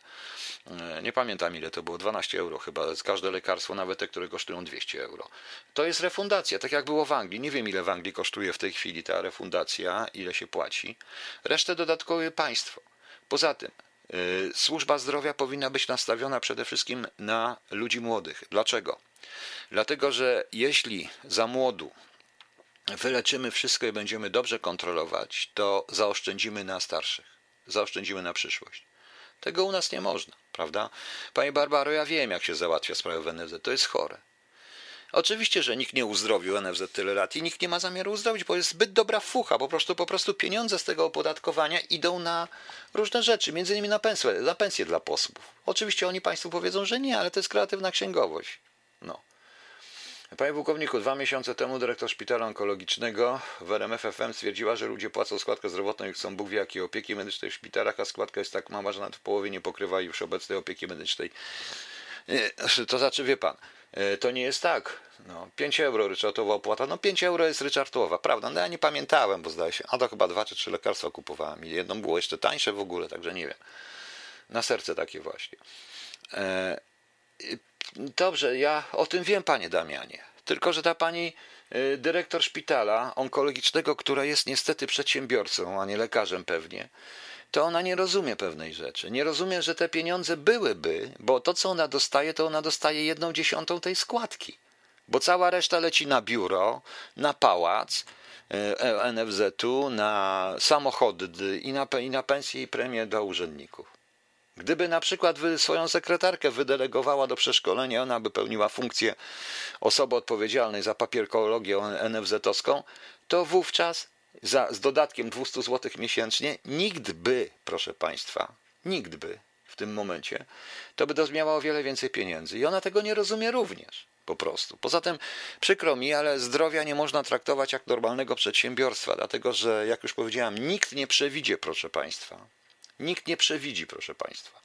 E, nie pamiętam ile to było, 12 euro chyba, każde lekarstwo, nawet te, które kosztują 200 euro. To jest refundacja, tak jak było w Anglii. Nie wiem, ile w Anglii kosztuje w tej chwili ta refundacja, ile się płaci. Resztę dodatkowe państwo. Poza tym, y, służba zdrowia powinna być nastawiona przede wszystkim na ludzi młodych. Dlaczego? Dlatego, że jeśli za młodu wyleczymy wszystko i będziemy dobrze kontrolować, to zaoszczędzimy na starszych, zaoszczędzimy na przyszłość. Tego u nas nie można, prawda? Panie Barbaro, ja wiem, jak się załatwia sprawę w NFZ. To jest chore. Oczywiście, że nikt nie uzdrowił NFZ tyle lat i nikt nie ma zamiaru uzdrowić, bo jest zbyt dobra fucha. Po prostu, po prostu pieniądze z tego opodatkowania idą na różne rzeczy, między innymi na pensje, na pensje dla posłów. Oczywiście oni Państwu powiedzą, że nie, ale to jest kreatywna księgowość. No. Panie pułkowniku, dwa miesiące temu dyrektor szpitala onkologicznego w RMF FM stwierdziła, że ludzie płacą składkę zdrowotną i chcą Bóg wie jakiej opieki medycznej w szpitalach, a składka jest tak mała, że nawet w połowie nie pokrywa już obecnej opieki medycznej. To znaczy, wie pan, e, to nie jest tak. No, 5 euro ryczartowa opłata. No 5 euro jest ryczartowa, prawda? No ja nie pamiętałem, bo zdaje się, a to chyba dwa czy trzy lekarstwa kupowałem i jedno było jeszcze tańsze w ogóle, także nie wiem. Na serce takie właśnie. E, Dobrze, ja o tym wiem, panie Damianie. Tylko, że ta pani y, dyrektor szpitala onkologicznego, która jest niestety przedsiębiorcą, a nie lekarzem pewnie, to ona nie rozumie pewnej rzeczy. Nie rozumie, że te pieniądze byłyby, bo to, co ona dostaje, to ona dostaje jedną dziesiątą tej składki. Bo cała reszta leci na biuro, na pałac, y, NFZ-u, na samochody i na, i na pensje i premie dla urzędników. Gdyby na przykład swoją sekretarkę wydelegowała do przeszkolenia, ona by pełniła funkcję osoby odpowiedzialnej za papierkologię NFZ-owską, to wówczas za, z dodatkiem 200 zł miesięcznie nikt by, proszę Państwa, nikt by w tym momencie, to by miała o wiele więcej pieniędzy. I ona tego nie rozumie również. Po prostu. Poza tym przykro mi, ale zdrowia nie można traktować jak normalnego przedsiębiorstwa, dlatego że, jak już powiedziałem, nikt nie przewidzie, proszę Państwa, Nikt nie przewidzi, proszę Państwa.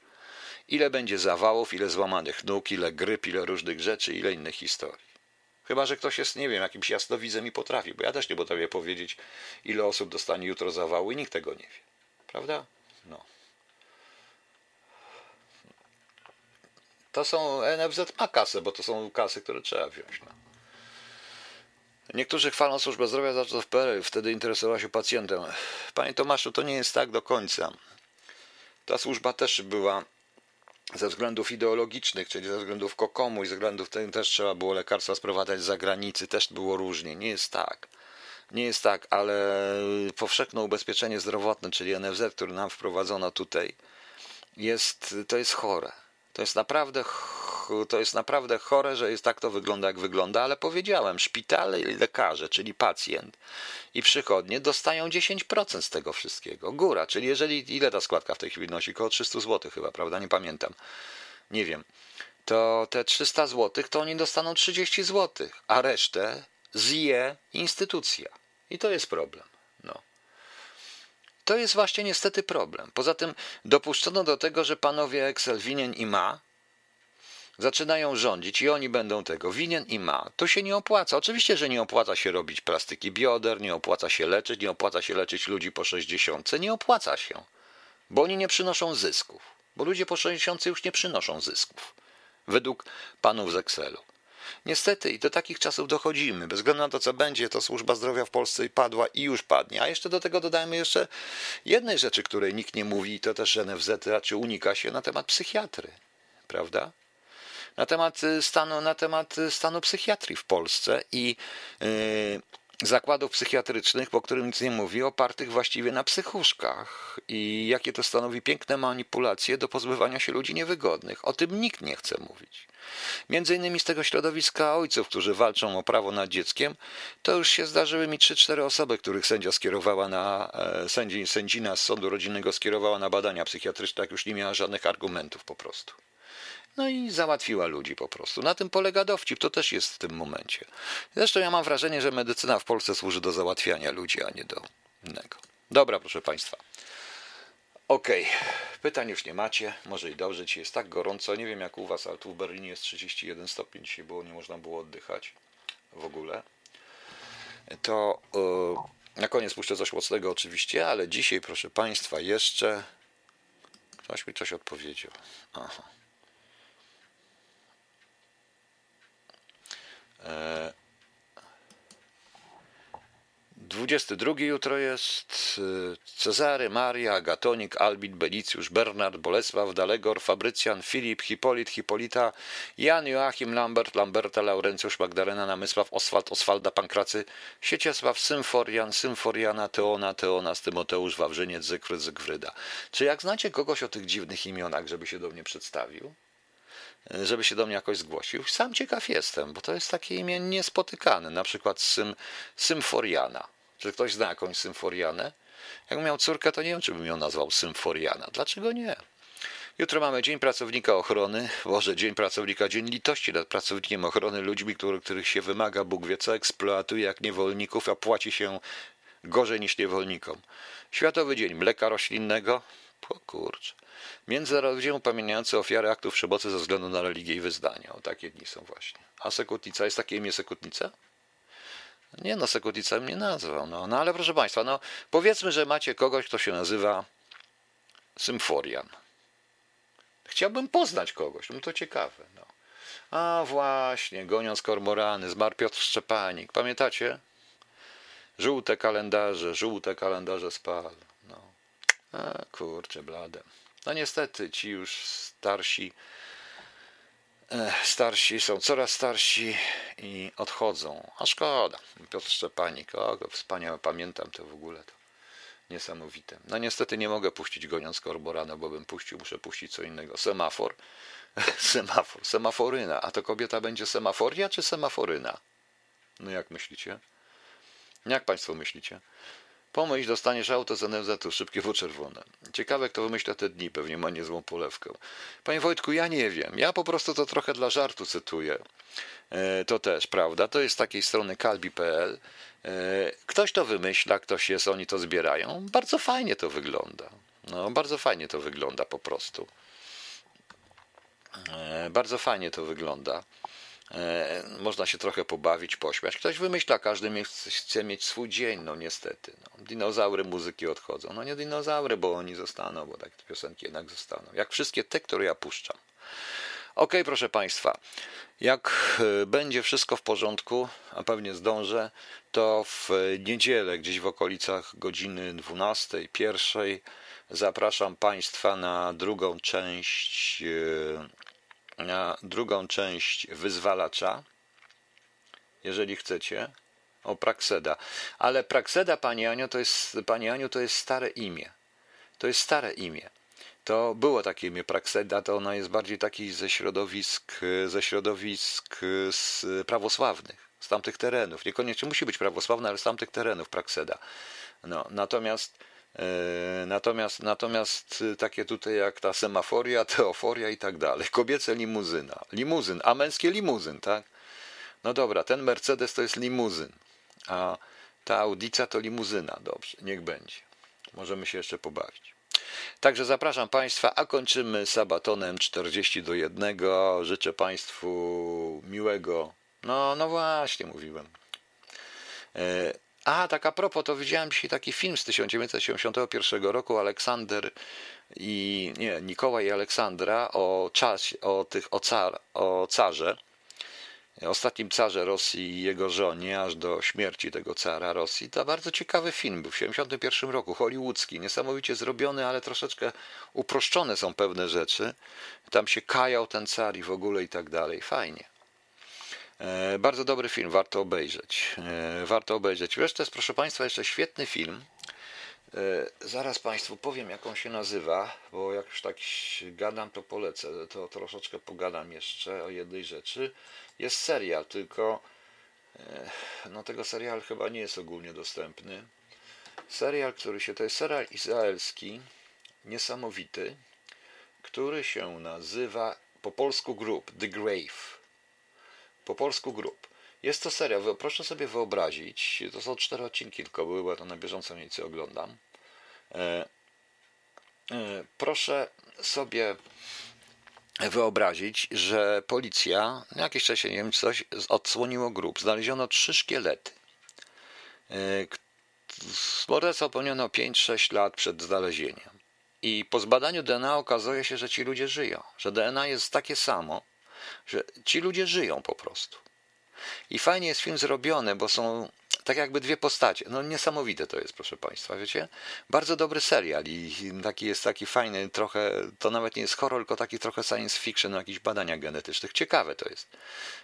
Ile będzie zawałów, ile złamanych nóg, ile gryp, ile różnych rzeczy, ile innych historii. Chyba, że ktoś jest, nie wiem, jakimś jasnowidzem i potrafi, bo ja też nie potrafię powiedzieć, ile osób dostanie jutro zawału i nikt tego nie wie. Prawda? No. To są, NFZ ma kasę, bo to są kasy, które trzeba wziąć. No. Niektórzy chwalą służbę zdrowia za to w PRL, wtedy interesowała się pacjentem. Panie Tomaszu, to nie jest tak do końca. Ta służba też była ze względów ideologicznych, czyli ze względów kokomu i ze względów tych też trzeba było lekarstwa sprowadzać z zagranicy, też było różnie. Nie jest tak. Nie jest tak, ale powszechne ubezpieczenie zdrowotne, czyli NFZ, który nam wprowadzono tutaj, jest, to jest chore. To jest naprawdę to jest naprawdę chore, że jest tak to wygląda, jak wygląda, ale powiedziałem, szpitale i lekarze, czyli pacjent i przychodnie dostają 10% z tego wszystkiego. Góra, czyli jeżeli, ile ta składka w tej chwili nosi? Około 300 zł chyba, prawda? Nie pamiętam. Nie wiem. to te 300 zł to oni dostaną 30 zł, a resztę zje instytucja. I to jest problem. To jest właśnie niestety problem. Poza tym dopuszczono do tego, że panowie Excel winien i ma zaczynają rządzić i oni będą tego winien i ma. To się nie opłaca. Oczywiście, że nie opłaca się robić plastyki bioder, nie opłaca się leczyć, nie opłaca się leczyć ludzi po 60. Nie opłaca się, bo oni nie przynoszą zysków. Bo ludzie po 60 już nie przynoszą zysków. Według panów z Excelu. Niestety i do takich czasów dochodzimy. Bez względu na to, co będzie, to służba zdrowia w Polsce padła i już padnie. A jeszcze do tego dodajmy jeszcze jednej rzeczy, której nikt nie mówi, to też NFZ raczej unika się na temat psychiatry. Prawda? Na temat stanu, na temat stanu psychiatrii w Polsce i yy, zakładów psychiatrycznych, po którym nic nie mówi, opartych właściwie na psychuszkach i jakie to stanowi piękne manipulacje do pozbywania się ludzi niewygodnych. O tym nikt nie chce mówić. Między innymi z tego środowiska ojców, którzy walczą o prawo nad dzieckiem, to już się zdarzyły mi 3-4 osoby, których sędzia skierowała na, e, sędzi, sędzina z sądu rodzinnego skierowała na badania psychiatryczne, jak już nie miała żadnych argumentów po prostu. No i załatwiła ludzi po prostu. Na tym polega dowcip, to też jest w tym momencie. Zresztą ja mam wrażenie, że medycyna w Polsce służy do załatwiania ludzi, a nie do innego. Dobra, proszę Państwa. Okej, okay. pytań już nie macie, może i dobrze, ci jest tak gorąco, nie wiem jak u Was, ale tu w Berlinie jest 31 stopni dzisiaj było, nie można było oddychać w ogóle. To yy, na koniec puszczę coś mocnego oczywiście, ale dzisiaj proszę Państwa jeszcze ktoś mi coś odpowiedział. Aha. 22 jutro jest y, Cezary, Maria, Agatonik, Albit, Belicjusz, Bernard, Bolesław, Dalegor, Fabrycjan, Filip, Hipolit, Hipolita, Jan, Joachim, Lambert, Lamberta, Laurencjusz, Magdalena, Namysław, Oswald, Oswalda, Pankracy, Sieciesław, Symforian, Symforiana, Teona, Teonas, Tymoteusz, Wawrzyniec, Zygfryd, Zygfryda. Czy jak znacie kogoś o tych dziwnych imionach, żeby się do mnie przedstawił? żeby się do mnie jakoś zgłosił. Sam ciekaw jestem, bo to jest takie imię niespotykane, na przykład sym, Symforiana. Czy ktoś zna jakąś Symforianę? Jak miał córkę, to nie wiem, czy bym ją nazwał Symforiana. Dlaczego nie? Jutro mamy Dzień Pracownika Ochrony, Boże, Dzień Pracownika, Dzień Litości nad Pracownikiem Ochrony, ludźmi, który, których się wymaga, Bóg wie co, eksploatuje jak niewolników, a płaci się gorzej niż niewolnikom. Światowy Dzień Mleka Roślinnego, o kurczę. Międzynarodowy upamiętniający ofiary aktów przemocy ze względu na religię i wyznanie. O takie dni są właśnie. A sekutnica, jest takie imię sekutnica? Nie no, sekutnica mnie nazwał. No, no ale proszę Państwa, no powiedzmy, że macie kogoś, kto się nazywa Symforian. Chciałbym poznać kogoś, no to ciekawe. No. A właśnie, goniąc kormorany, zmarł Piotr Szczepanik. Pamiętacie? Żółte kalendarze, żółte kalendarze spal. No. A kurczę, blade. No niestety ci już starsi, starsi są coraz starsi i odchodzą. A szkoda. Piotr Szczepanik, o, wspaniałe, pamiętam to w ogóle. To niesamowite. No niestety nie mogę puścić goniąc korborana, bo bym puścił, muszę puścić co innego. Semafor. Semafor, semaforyna. A to kobieta będzie semaforia czy semaforyna? No jak myślicie? Jak Państwo myślicie? Pomyśl, dostaniesz auto z NFZ-u, szybkie czerwone. Ciekawe, kto wymyśla te dni, pewnie ma niezłą polewkę. Panie Wojtku, ja nie wiem. Ja po prostu to trochę dla żartu cytuję. E, to też, prawda? To jest z takiej strony kalbi.pl. E, ktoś to wymyśla, ktoś jest, oni to zbierają. Bardzo fajnie to wygląda. No, bardzo fajnie to wygląda po prostu. E, bardzo fajnie to wygląda. E, można się trochę pobawić, pośmiać. Ktoś wymyśla, każdy chce mieć swój dzień, no niestety. No. Dinozaury muzyki odchodzą. No nie dinozaury, bo oni zostaną, bo takie piosenki jednak zostaną. Jak wszystkie te, które ja puszczam. Ok, proszę Państwa, jak e, będzie wszystko w porządku, a pewnie zdążę, to w niedzielę, gdzieś w okolicach godziny 12, pierwszej, zapraszam Państwa na drugą część e, drugą część wyzwalacza, jeżeli chcecie, o Prakseda. Ale Prakseda, Pani Aniu, to jest, Pani Aniu, to jest stare imię. To jest stare imię. To było takie imię Prakseda, to ona jest bardziej taki ze środowisk, ze środowisk z prawosławnych, z tamtych terenów. Niekoniecznie musi być prawosławna, ale z tamtych terenów Prakseda. No, natomiast natomiast, natomiast takie tutaj jak ta semaforia, teoforia i tak dalej. Kobiece limuzyna. Limuzyn, a męskie limuzyn, tak? No dobra, ten Mercedes to jest limuzyn, a ta Audica to limuzyna. Dobrze, niech będzie. Możemy się jeszcze pobawić. Także zapraszam Państwa, a kończymy sabatonem 40 do 1. Życzę Państwu miłego. No, no właśnie, mówiłem. A, tak a propos, to widziałem dzisiaj taki film z 1971 roku, Aleksander i, nie, Nikołaj i Aleksandra o czasie, o tych, o, car, o carze, ostatnim carze Rosji i jego żonie, aż do śmierci tego cara Rosji. To bardzo ciekawy film, był w 1971 roku, hollywoodzki, niesamowicie zrobiony, ale troszeczkę uproszczone są pewne rzeczy. Tam się kajał ten car i w ogóle i tak dalej. Fajnie. E, bardzo dobry film, warto obejrzeć. E, warto obejrzeć. Wreszcie jest, proszę Państwa, jeszcze świetny film. E, zaraz Państwu powiem, jak on się nazywa, bo jak już tak gadam, to polecę. To troszeczkę pogadam jeszcze o jednej rzeczy. Jest serial, tylko no tego serial chyba nie jest ogólnie dostępny. Serial, który się, to jest serial izraelski, niesamowity, który się nazywa po polsku Group, The Grave po polsku grup. Jest to seria, proszę sobie wyobrazić, to są cztery odcinki tylko były, bo ja to na bieżąco mniej więcej oglądam. E, e, proszę sobie wyobrazić, że policja, jakieś czasie, nie wiem, coś odsłoniło grup. Znaleziono trzy szkielety. E, morderstwo popełniono 5-6 lat przed znalezieniem. I po zbadaniu DNA okazuje się, że ci ludzie żyją, że DNA jest takie samo, że ci ludzie żyją po prostu. I fajnie jest film zrobiony, bo są tak jakby dwie postacie. No niesamowite to jest, proszę Państwa, wiecie? Bardzo dobry serial i taki jest taki fajny, trochę, to nawet nie jest horror, tylko taki trochę science fiction, no, jakichś badaniach genetycznych. Ciekawe to jest.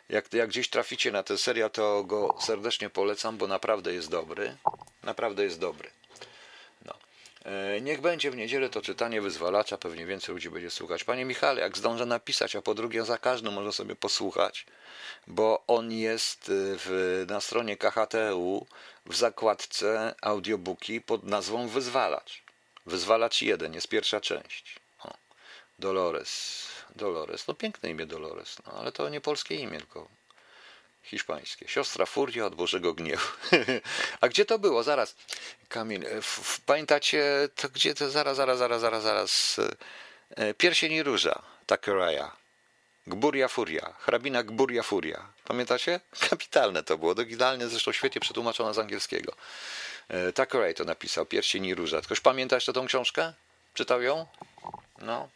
Jak, jak gdzieś traficie na ten serial, to go serdecznie polecam, bo naprawdę jest dobry. Naprawdę jest dobry. E, niech będzie w niedzielę to czytanie wyzwalacza, pewnie więcej ludzi będzie słuchać. Panie Michale, jak zdążę napisać, a po drugie za każdym można sobie posłuchać, bo on jest e, w, na stronie KHTU w zakładce audiobooki pod nazwą Wyzwalacz. Wyzwalacz 1 jest pierwsza część. O, Dolores. Dolores. No piękne imię Dolores, no, ale to nie polskie imię, tylko hiszpańskie. Siostra Furia od Bożego Gniewu. A gdzie to było? Zaraz. Kamil, pamiętacie, to gdzie to? Zaraz, zaraz, zaraz, zaraz, zaraz. E, pierścień i róża, Takeraja. Gburia Furia, hrabina Gburia Furia. Pamiętacie? Kapitalne to było, idealnie zresztą świetnie przetłumaczone z angielskiego. E, Takeray to napisał, Pierścień i róża. Ktoś pamięta jeszcze tą książkę? Czytał ją? No.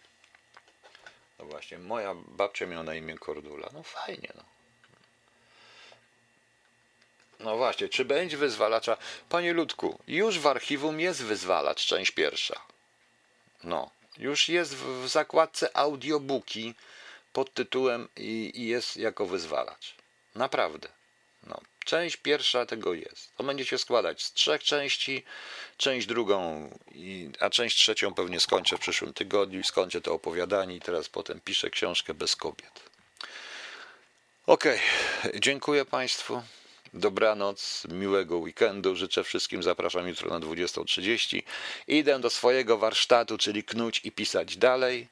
No właśnie, moja babcia miała na imię Kordula. No fajnie, no. No właśnie, czy będzie wyzwalacza? Panie Ludku, już w archiwum jest wyzwalacz, część pierwsza. No, już jest w zakładce audiobooki pod tytułem i, i jest jako wyzwalacz. Naprawdę. No, część pierwsza tego jest. To będziecie składać z trzech części, część drugą, i, a część trzecią pewnie skończę w przyszłym tygodniu skończę to opowiadanie i teraz potem piszę książkę bez kobiet. Okej, okay. dziękuję Państwu. Dobranoc, miłego weekendu. Życzę wszystkim. Zapraszam jutro na 20.30. Idę do swojego warsztatu, czyli knuć i pisać dalej.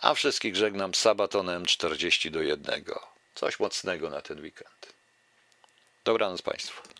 A wszystkich żegnam sabatonem 40 do 1. Coś mocnego na ten weekend. Dobranoc Państwu.